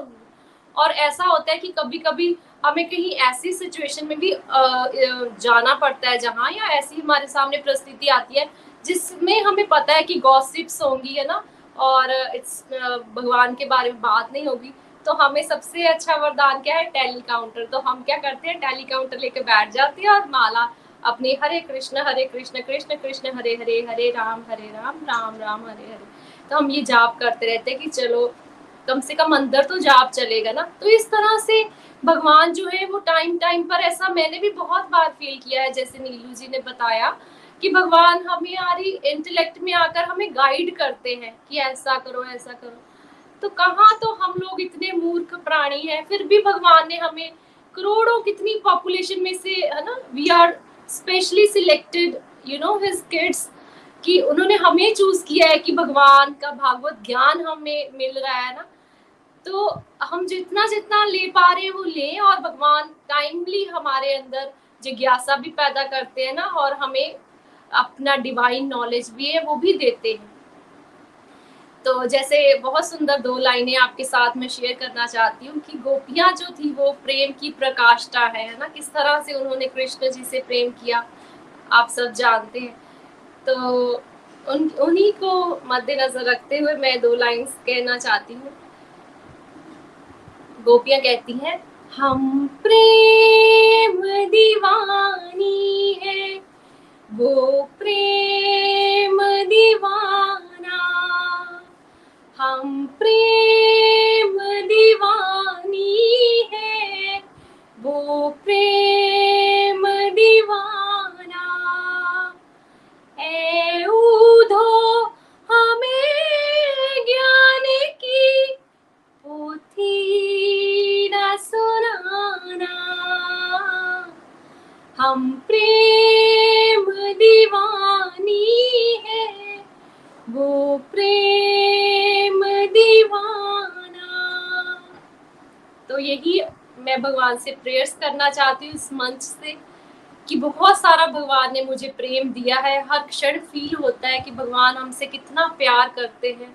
और ऐसा होता है कि कभी कभी हमें कहीं ऐसी सिचुएशन में भी जाना पड़ता है जहाँ, या ऐसी हमारे सामने परिस्थिति आती है, जिसमें हमें पता है कि गॉसिप्स होंगी, है ना? और इट्स भगवान के बारे में बात नहीं होगी। तो हमें सबसे अच्छा वरदान क्या है? टेली काउंटर तो हम क्या करते हैं? टेली काउंटर लेके बैठ जाते हैं और माला अपने हरे कृष्ण हरे कृष्ण कृष्ण कृष्ण, हरे हरे हरे, राम हरे, राम राम राम, हरे हरे। तो हम ये जाप करते रहते हैं कि चलो, कम से कम अंदर तो जाप चलेगा ना? तो इस तरह से भगवान जो है, वो टाइम टाइम पर ऐसा मैंने भी बहुत बार फील किया है, जैसे नीलू जी ने बताया कि भगवान हमें हमारी इंटेलेक्ट में आकर हमें गाइड करते हैं कि ऐसा करो ऐसा करो। तो कहाँ तो हम लोग इतने मूर्ख प्राणी हैं, फिर भी भगवान ने हमें करोड़ों कितनी पॉपुलेशन में से, है ना? We are specially selected you know his kids कि उन्होंने हमें चूज़ किया है कि भगवान का भागवत ज्ञान हमें मिल रहा है ना। तो हम जितना जितना ले पा रहे हैं वो ले और भगवान टाइमली हमारे अंदर जिज्ञासा भी पैदा करते हैं ना और हमें अपना डिवाइन नॉलेज भी है वो भी देते हैं। तो जैसे बहुत सुंदर दो लाइनें आपके साथ में शेयर करना चाहती हूँ कि गोपियाँ जो थी वो प्रेम की प्रकाष्ठा है ना? किस तरह से उन्होंने कृष्ण जी से प्रेम किया, आप सब जानते हैं। तो उन, उन्हीं को मद्देनजर रखते हुए मैं दो लाइंस कहना चाहती हूँ। गोपियाँ कहती हैं, हम प्रेम दीवानी है, वो प्रेम दीवाना हम प्रेम दीवानी है। वो प्रेम दीवाना। ए उधो हमें ज्ञान की पोथी न सुनाना। हम प्रेम दीवानी है। वो प्रेम दीवाना। तो यही मैं भगवान से प्रेयर्स करना चाहती हूँ इस मंच से कि बहुत सारा भगवान ने मुझे प्रेम दिया है। हर क्षण फील होता है कि भगवान हमसे कितना प्यार करते हैं,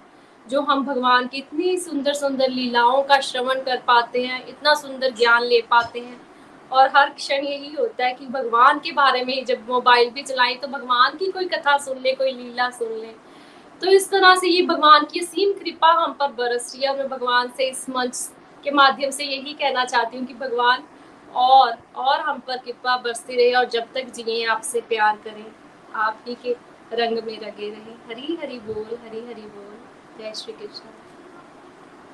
जो हम भगवान की इतनी सुंदर सुंदर लीलाओं का श्रवण कर पाते हैं, इतना सुंदर ज्ञान ले पाते हैं। और हर क्षण यही होता है कि भगवान के बारे में जब मोबाइल भी चलाएँ तो भगवान की कोई कथा सुन ले, कोई लीला सुन ले। तो इस तरह से ये भगवान की असीम कृपा हम पर बरस रही है। और मैं भगवान से इस मंच के माध्यम से यही कहना चाहती हूँ कि भगवान, और और हम पर कृपा बरसती रहे और जब तक जिए आपसे प्यार करें, आप ही के रंग में रगे रहे। हरी हरी बोल, हरी हरी बोल। जय श्री कृष्ण।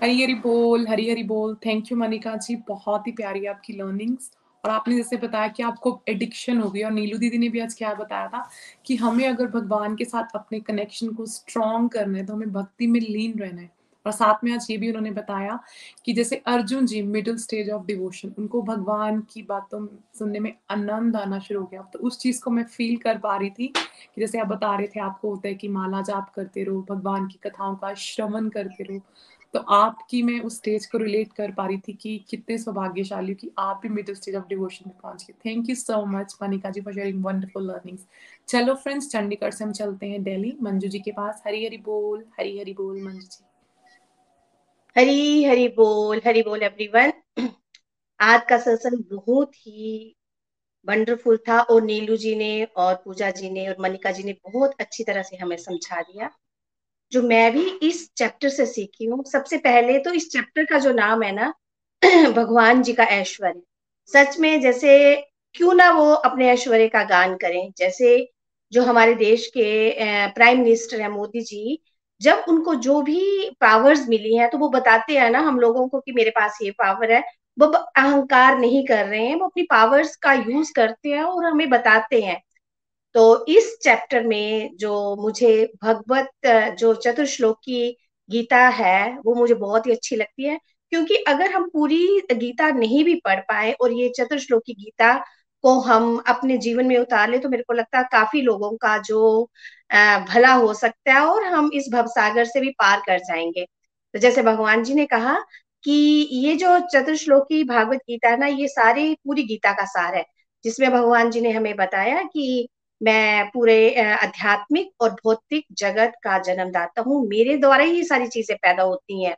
हरी हरी बोल, हरी हरी बोल। Thank you Manika ji. बहुत ही प्यारी आपकी लर्निंग्स और आपने जैसे बताया कि आपको एडिक्शन हो गई, और नीलू दीदी ने भी आज क्या बताया था कि हमें अगर भगवान के साथ अपने कनेक्शन को स्ट्रॉन्ग करना है तो हमें भक्ति में लीन रहना है। और साथ में आज ये भी उन्होंने बताया कि जैसे Arjun ji middle stage of devotion उनको भगवान की बातों सुनने में आनंद आना शुरू हो गया। तो उस चीज़ को मैं फील कर पा रही थी कि जैसे आप बता रहे थे, आपको होता है कि माला जाप करते रहो, भगवान की कथाओं का श्रवण करते रहो। तो आपकी मैं उस स्टेज को रिलेट कर पा रही थी कि कितने सौभाग्यशाली कि आप भी मिडिल स्टेज ऑफ़ डिवोशन में पहुँच गए। Thank you so much Manika ji for sharing wonderful learnings चलो फ्रेंड्स चंडीगढ़ से हम चलते हैं दिल्ली मंजू जी के पास हरी हरी बोल हरी हरी बोल, मंजू जी। हरी हरी बोल हरी बोल एवरीवन आज का सत्संग बहुत ही वंडरफुल था और नीलू जी ने और पूजा जी ने और मनिका जी ने बहुत अच्छी तरह से हमें समझा दिया। जो मैं भी इस चैप्टर से सीखी हूँ, सबसे पहले तो इस चैप्टर का जो नाम है ना, भगवान जी का ऐश्वर्य। सच में जैसे क्यों ना वो अपने ऐश्वर्य का गान करें, जैसे जो हमारे देश के प्राइम मिनिस्टर है मोदी जी, जब उनको जो भी पावर्स मिली हैं तो वो बताते हैं ना हम लोगों को कि मेरे पास ये पावर है। वो अहंकार नहीं कर रहे हैं, वो अपनी पावर्स का यूज़ करते हैं और हमें बताते हैं। तो इस चैप्टर में जो मुझे भगवत, जो चतुर्श्लोक की गीता है, वो मुझे बहुत ही अच्छी लगती है। क्योंकि अगर हम पूरी गीता नहीं भी पढ़ पाए और ये चतुर्श्लोक की गीता को हम अपने जीवन में उतार ले तो मेरे को लगता है काफ़ी लोगों का जो भला हो सकता है और हम इस भवसागर से भी पार कर जाएँगे। तो जैसे भगवान जी ने कहा कि ये जो चतुर्श्लोकी भागवत गीता है ना, ये सारी पूरी गीता का सार है, जिसमें भगवान जी ने हमें बताया कि मैं पूरे आध्यात्मिक और भौतिक जगत का जन्मदाता हूँ। मेरे द्वारा ही सारी चीज़ें पैदा होती हैं।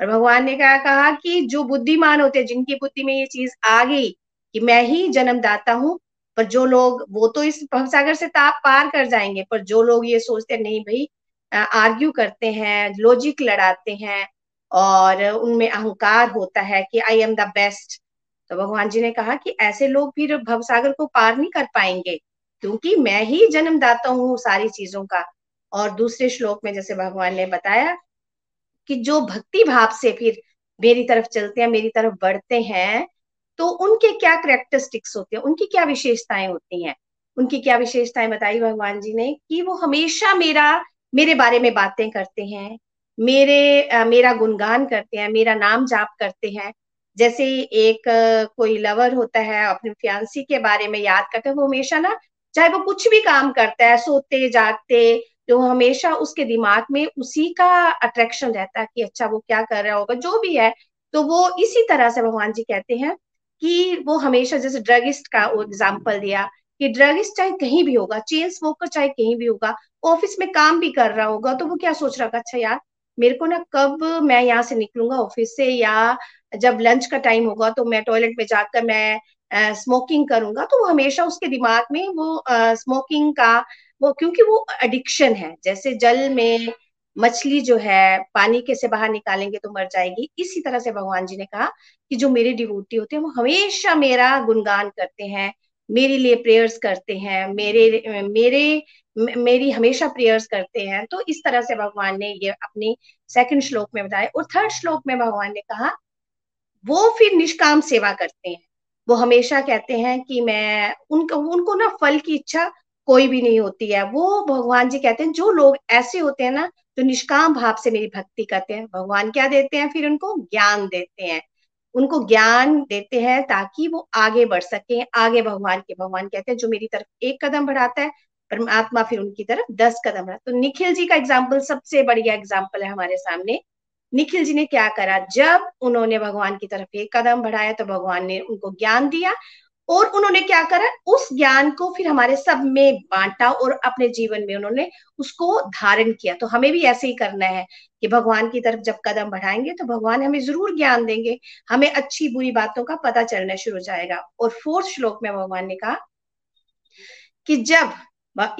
और भगवान ने क्या कहा कि जो बुद्धिमान होते हैं, जिनकी बुद्धि में ये चीज़ आ गई कि मैं ही जन्मदाता हूँ, पर जो लोग, वो तो इस भवसागर से ताप पार कर जाएँगे, पर जो लोग ये सोचते नहीं भाई आर्ग्यू करते हैं, लॉजिक लड़ाते हैं और उनमें अहंकार होता है कि आई एम द बेस्ट तो भगवान जी ने कहा कि ऐसे लोग फिर भवसागर को पार नहीं कर पाएँगे। क्योंकि मैं ही जन्मदाता हूँ सारी चीज़ों का। और दूसरे श्लोक में जैसे भगवान ने बताया कि जो भक्ति भाव से फिर मेरी तरफ़ चलते हैं मेरी तरफ़ बढ़ते हैं तो उनके क्या करेक्टरिस्टिक्स होते हैं? उनकी क्या विशेषताएँ होती हैं? उनकी क्या विशेषताएँ बताई भगवान जी ने कि वो हमेशा मेरा मेरे बारे में बातें करते हैं मेरे आ, मेरा गुणगान करते हैं मेरा नाम जाप करते हैं। जैसे एक कोई लवर होता है अपने फियांसी के बारे में याद करते हैं वो हमेशा ना चाहे वो कुछ भी काम करता है, सोते, जागते तो हमेशा उसके दिमाग में उसी का अट्रैक्शन रहता है कि अच्छा वो क्या कर रहा होगा, जो भी है तो वो इसी तरह से भगवान जी कहते हैं कि वो हमेशा जैसे ड्रगिस्ट का एग्ज़ाम्पल दिया कि ड्रगिस्ट चाहे कहीं भी होगा चेन स्मोकर चाहे कहीं भी होगा ऑफ़िस में काम भी कर रहा होगा तो वो क्या सोच रहा होगा अच्छा यार, मेरे को ना कब मैं यहाँ से निकलूँगा ऑफ़िस से या जब लंच का टाइम होगा तो मैं टॉयलेट में जाकर मैं स्मोकिंग करूँगा तो वो हमेशा उसके दिमाग में वो स्मोकिंग का वो, क्योंकि वो एडिक्शन है। जैसे जल में मछली जो है, पानी कैसे बाहर निकालेंगे तो मर जाएगी। इसी तरह से भगवान जी ने कहा कि जो मेरे डिवोटी होते हैं, वो हमेशा मेरा गुणगान करते हैं, मेरे लिए प्रेयर्स करते हैं, मेरे मेरे, मेरी हमेशा प्रेयर्स करते हैं। तो इस तरह से भगवान ने ये अपने सेकंड श्लोक में बताया। और थर्ड श्लोक में भगवान ने कहा, वो फिर निष्काम सेवा करते हैं। वो हमेशा कहते हैं कि मैं उनको उनको ना फल की इच्छा कोई भी नहीं होती है। वो भगवान जी कहते हैं, जो लोग ऐसे होते हैं ना, जो निष्काम भाव से मेरी भक्ति करते हैं, भगवान क्या देते हैं? फिर उनको ज्ञान देते हैं। उनको ज्ञान देते हैं ताकि वो आगे बढ़ सके, आगे भगवान के, भगवान कहते हैं, जो मेरी तरफ़ एक कदम बढ़ाता है, परमात्मा फिर उनकी तरफ़ दस कदम बढ़ा तो निखिल जी का एग्ज़ाम्पल सबसे बढ़िया एग्ज़ाम्पल है हमारे सामने। निखिल जी ने क्या करा? जब उन्होंने भगवान की तरफ़ एक कदम बढ़ाया तो भगवान ने उनको ज्ञान दिया और उन्होंने क्या करा? उस ज्ञान को फिर हमारे सब में बांटा और अपने जीवन में उन्होंने उसको धारण किया। तो हमें भी ऐसे ही करना है कि भगवान की तरफ़ जब कदम बढ़ाएँगे तो भगवान हमें ज़रूर ज्ञान देंगे। हमें अच्छी बुरी बातों का पता चलना शुरू हो जाएगा। और फोर्थ श्लोक में भगवान ने कहा कि जब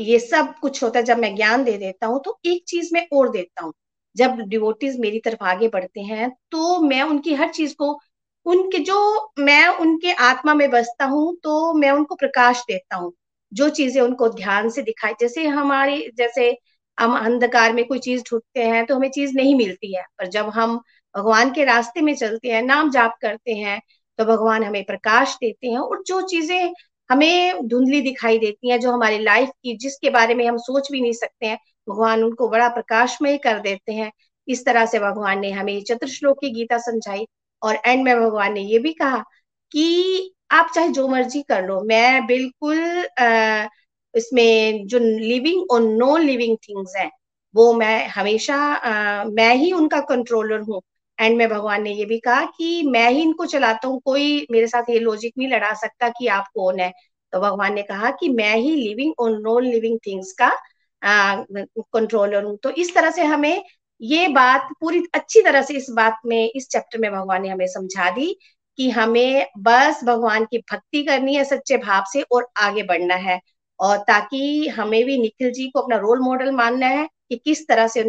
ये सब कुछ होता है, जब मैं ज्ञान दे देता हूँ तो एक चीज़ मैं और देता हूँ। जब डिवोटीज मेरी तरफ़ आगे बढ़ते हैं तो मैं उनकी हर चीज़ को, उनके जो मैं उनके आत्मा में बसता हूँ तो मैं उनको प्रकाश देता हूँ। जो चीज़ें उनको ध्यान से दिखाई, जैसे हमारी, जैसे हम अंधकार में कोई चीज़ ढूंढते हैं तो हमें चीज़ नहीं मिलती है। पर जब हम भगवान के रास्ते में चलते हैं, नाम जाप करते हैं तो भगवान हमें प्रकाश देते हैं और जो चीज़ें हमें धुंधली दिखाई देती हैं, जो हमारी लाइफ की, जिसके बारे में हम सोच भी नहीं सकते हैं भगवान उनको बड़ा प्रकाशमय कर देते हैं। इस तरह से भगवान ने हमें चतुर्श्लोक की गीता समझाई और एंड में भगवान ने ये भी कहा कि आप चाहे जो मर्ज़ी कर लो मैं बिल्कुल आ, इसमें जो लिविंग और नॉन लिविंग थिंग्स हैं वो मैं हमेशा आ, मैं ही उनका कंट्रोलर हूँ। एंड में भगवान ने ये भी कहा कि मैं ही इनको चलाता हूँ कोई मेरे साथ ये लॉजिक नहीं लड़ा सकता कि आप कौन है। तो भगवान ने कहा कि मैं ही लिविंग और नॉन लिविंग थिंग्स का कंट्रोलर हूँ। तो इस तरह से हमें ये बात पूरी अच्छी तरह से इस बात में, इस चैप्टर में भगवान ने हमें समझा दी कि हमें बस भगवान की भक्ति करनी है सच्चे भाव से और आगे बढ़ना है। और ताकि हमें भी निखिल जी को अपना रोल मॉडल मानना है कि किस तरह से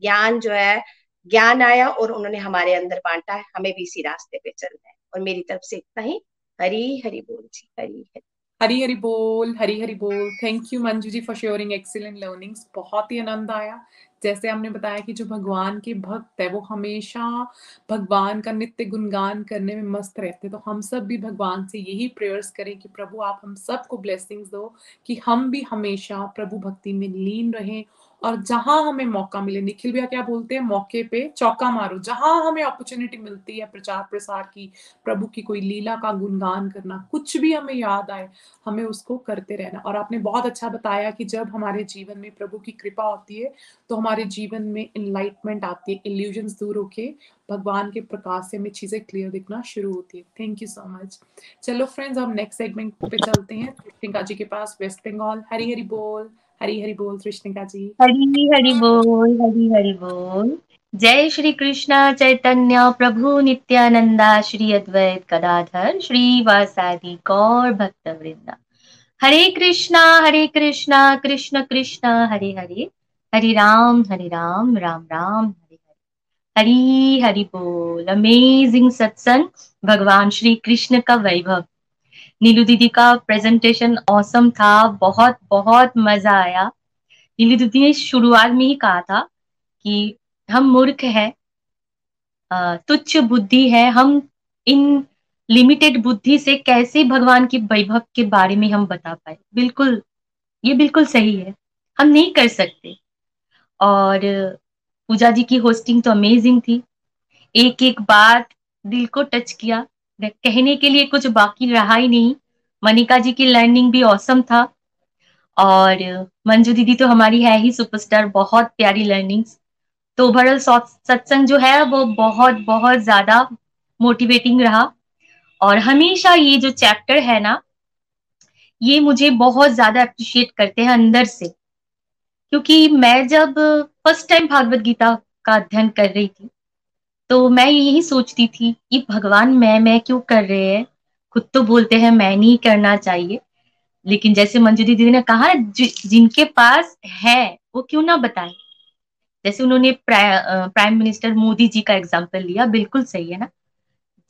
ज्ञान जो है, ज्ञान आया और उन्होंने हमारे अंदर बांटा है। हमें भी इसी रास्ते पे चलना है। और मेरी तरफ़ से इतना ही। हरी हरी बोल जी, हरी हरी। हरी हरी बोल, हरी हरी बोल। Thank you Manju ji for sharing excellent learnings बहुत ही आनंद आया। जैसे हमने बताया कि जो भगवान के भक्त है, वो हमेशा भगवान का नित्य गुणगान करने में मस्त रहते तो हम सब भी भगवान से यही प्रेयर्स करें कि प्रभु आप हम सबको ब्लेसिंग्स दो, कि हम भी हमेशा प्रभु भक्ति में लीन रहें और जहाँ हमें मौका मिले, निखिल भैया क्या बोलते हैं, मौके पे चौका मारो। जहाँ हमें अपॉर्चुनिटी मिलती है प्रचार प्रसार की, प्रभु की कोई लीला का गुणगान करना, कुछ भी हमें याद आए, हमें उसको करते रहना। और आपने बहुत अच्छा बताया कि जब हमारे जीवन में प्रभु की कृपा होती है तो हमारे जीवन में इनलाइटमेंट आती है इल्यूजन दूर होके, भगवान के प्रकाश से हमें चीज़ें क्लियर दिखना शुरू होती है। थैंक यू सो मच चलो फ्रेंड्स हम नेक्स्ट सेगमेंट पे चलते हैं। जी के पास वेस्ट बंगाल हरी हरी बोल। हरी हरी बोल कृष्णिका जी। हरी हरी बोल, हरी हरी बोल। जय श्री कृष्ण चैतन्य प्रभु नित्यानंदा, श्री अद्वैत कदाधर श्री वासादि गौर भक्त वृंदा हरे कृष्णा हरे कृष्णा, कृष्ण कृष्ण, हरे हरे। हरि राम हरि राम राम राम, हरे हरे। हरी हरि बोल अमेजिंग सत्संग, भगवान श्री कृष्ण का वैभव। नीलू दीदी का प्रेजेंटेशन औसम था। बहुत बहुत मज़ा आया। नीलू दीदी ने शुरुआत में ही कहा था कि हम मूर्ख है तुच्छ बुद्धि है। हम इन लिमिटेड बुद्धि से कैसे भगवान की वैभव के बारे में हम बता पाए? बिल्कुल, ये बिल्कुल सही है। हम नहीं कर सकते। और पूजा जी की होस्टिंग तो अमेजिंग थी। एक एक बात दिल को टच किया। कहने के लिए कुछ बाकी रहा ही नहीं। मनिका जी की लर्निंग भी औसम था। और मंजू दीदी तो हमारी है ही सुपरस्टार बहुत प्यारी लर्निंग्स तो ओवरऑल सत्संग जो है, वो बहुत बहुत ज़्यादा मोटिवेटिंग रहा। और हमेशा ये जो चैप्टर है ना, ये मुझे बहुत ज़्यादा अप्रिशिएट करते हैं अंदर से। क्योंकि मैं जब फ़र्स्ट टाइम भागवत गीता का अध्ययन कर रही थी तो मैं यही सोचती थी कि भगवान मैं मैं क्यों कर रहे हैं? खुद तो बोलते हैं, मैं नहीं करना चाहिए। लेकिन जैसे मंजू दीदी ने कहा जिनके पास है, वो क्यों ना बताए? जैसे उन्होंने प्राइम मिनिस्टर मोदी जी का एग्ज़ाम्पल लिया, बिल्कुल सही है ना?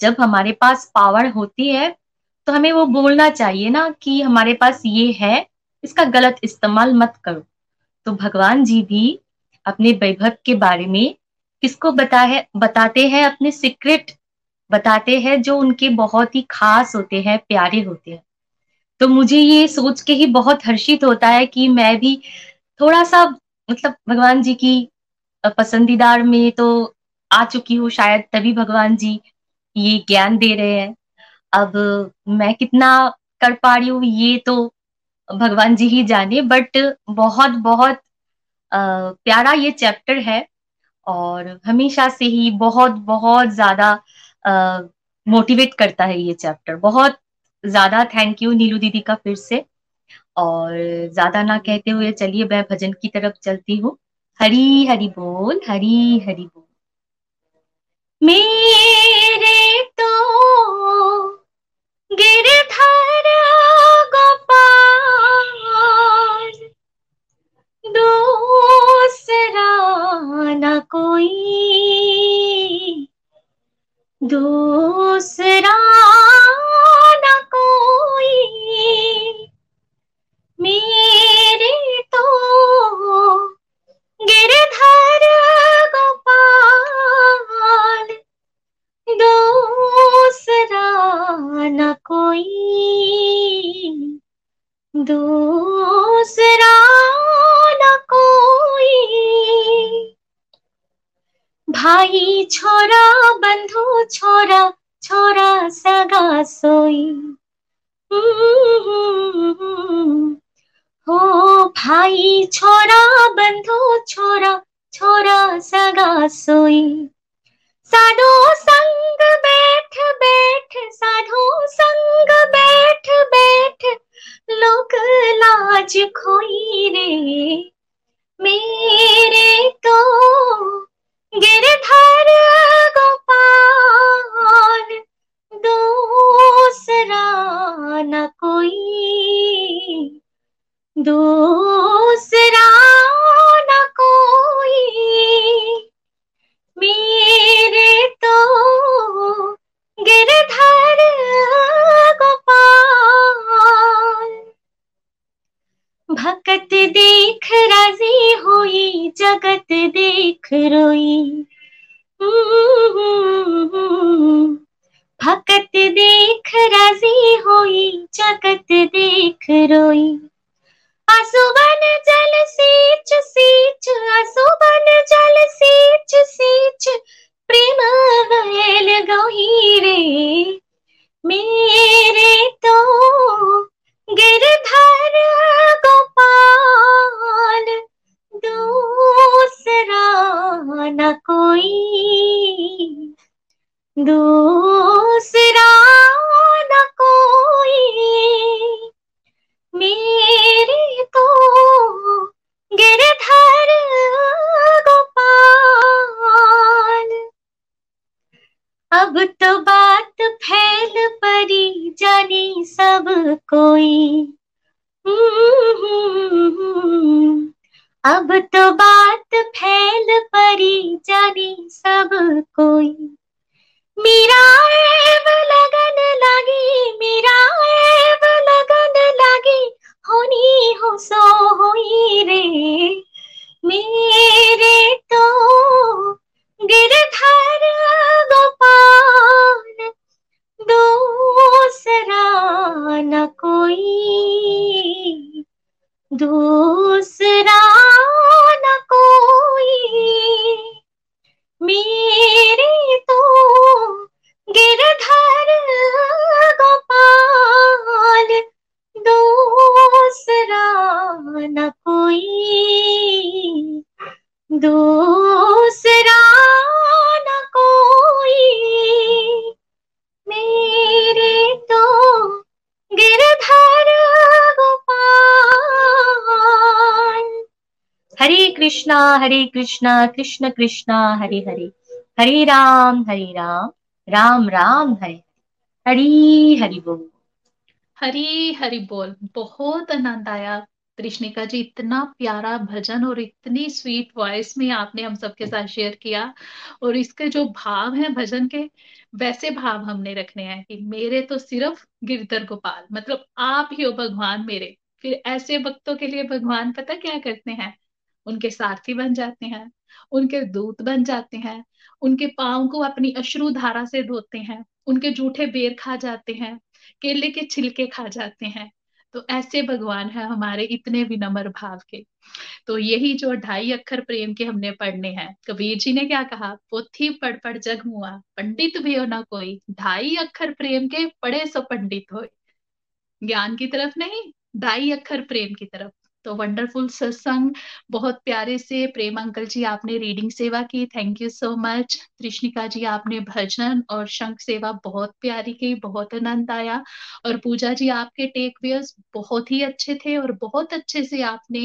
जब हमारे पास पावर होती है तो हमें वो बोलना चाहिए ना कि हमारे पास ये है, इसका गलत इस्तेमाल मत करो। तो भगवान जी भी अपने वैभव के बारे में किसको बता है? बताते हैं अपने सीक्रेट बताते हैं जो उनके बहुत ही खास होते हैं प्यारे होते हैं। तो मुझे ये सोच के ही बहुत हर्षित होता है कि मैं भी थोड़ा सा मतलब भगवान जी की पसंदीदार में तो आ चुकी हूँ शायद तभी भगवान जी ये ज्ञान दे रहे हैं। अब मैं कितना कर पा रही हूँ ये तो भगवान जी ही जाने बट बहुत बहुत आ, प्यारा ये चैप्टर है। और हमेशा से ही बहुत बहुत ज़्यादा मोटिवेट करता है ये चैप्टर बहुत ज़्यादा थैंक यू नीलू दीदी का फिर से। और ज़्यादा ना कहते हुए चलिए मैं भजन की तरफ़ चलती हूँ। हरी, हरि बोल, हरी, हरि बोल। मेरे तो गिरधर कोई दूसरा न कोई। मेरे तो गिरधर गोपाल दूसरा न कोई। दूसरा भाई छोरा, बंधु छोरा छोरा सगा सोई। हो भाई छोरा, बंधु छोरा छोरा सगा सोई। साधु संग बैठ बैठ, साधु संग बैठ बैठ, लोक लाज खोई रे। मेरे तो गिरधर गोपाल दूसरा न कोई। दूसरा न कोई। मेरे तो गिरधर भकत देख राज़ी हुई, जगत देख रोई। भकत देख राज़ी हुई, जगत देख रोई। आसुबन जल सींच सींच, आसुबन जल सींच सींच, प्रेम गयल गहीरे मेरे तो गिरधर गोपाल दूसरा न कोई। दूसरा न कोई। मेरे तो गिरधर गोपाल। अब तो बात फैल परी जाने सब कोई। अब तो बात फैल परी जाने सब कोई। मेरा एव लगन लगी, मेरा एव लगन लगी, होनी हो सो हुई रे। मेरे तो गिरधर गोपाल, दूसरा न कोई, दूसरा न कोई। मेरे तो गिरधर गोपाल, दूसरा न कोई। दूसरा कोई। मेरे तो गिरधर गोपाल। हरे कृष्णा हरे कृष्णा, कृष्ण कृष्णा, हरे हरे। हरे राम हरे राम। राम राम हरे। हरे, हरि बोल। हरी, हरि बोल। बहुत आनंद आया। कृष्णिका जी, इतना प्यारा भजन और इतनी स्वीट वॉइस में आपने हम सबके साथ शेयर किया। और इसके जो भाव हैं भजन के, वैसे भाव हमने रखने हैं कि मेरे तो सिर्फ़ गिरधर गोपाल मतलब आप ही हो भगवान मेरे। फिर ऐसे भक्तों के लिए भगवान पता क्या करते हैं? उनके सारथी बन जाते हैं, उनके दूत बन जाते हैं, उनके पाँव को अपनी अश्रु धारा से धोते हैं, उनके जूठे बेर खा जाते हैं, केले के छिलके खा जाते हैं। तो ऐसे भगवान है हमारे इतने विनम्र भाव के। तो यही जो ढाई अक्षर प्रेम के हमने पढ़ने हैं, कबीर जी ने क्या कहा? पोथी पढ़ पढ़ जग मुआ, पंडित भी हो ना कोई। ढाई अक्षर प्रेम के पढ़े सो पंडित हो ज्ञान की तरफ़ नहीं, ढाई अक्षर प्रेम की तरफ़। तो वंडरफुल सत्संग बहुत प्यारे से प्रेम अंकल जी आपने रीडिंग सेवा की. थैंक यू सो मच कृष्णिका जी आपने भजन और शंख सेवा बहुत प्यारी की, बहुत आनंद आया. और पूजा जी आपके टेक वेयर्स बहुत ही अच्छे थे और बहुत अच्छे से आपने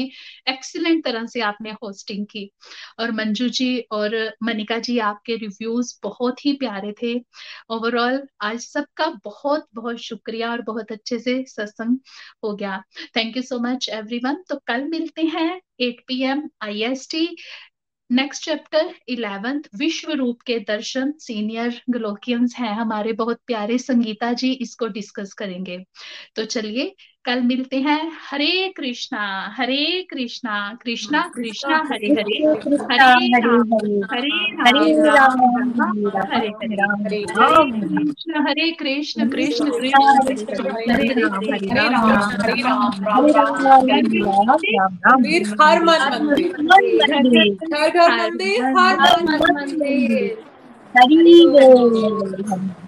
एक्सीलेंट तरह से आपने होस्टिंग की. और मंजू जी और मनिका जी आपके रिव्यूज़ बहुत ही प्यारे थे. ओवरऑल आज सबका बहुत बहुत शुक्रिया और बहुत अच्छे से सत्संग हो गया. Thank you so much everyone तो कल मिलते हैं 8 P M I S T next chapter eleventh विश्व रूप के दर्शन सीनियर ग्लोकियंस हैं हमारे बहुत प्यारे संगीता जी, इसको डिस्कस करेंगे। तो चलिए कल मिलते हैं। हरे कृष्णा हरे कृष्णा कृष्णा कृष्णा हरे हरे। हरे हरे हरे राम। हरे। हरे कृष्ण हरे कृष्ण कृष्ण कृष्ण हरे राम हरे राम हरे। राम मंदिर। हर मन मंदिर। घर घर मंदिर हर मन मंदिर। हरी बोल।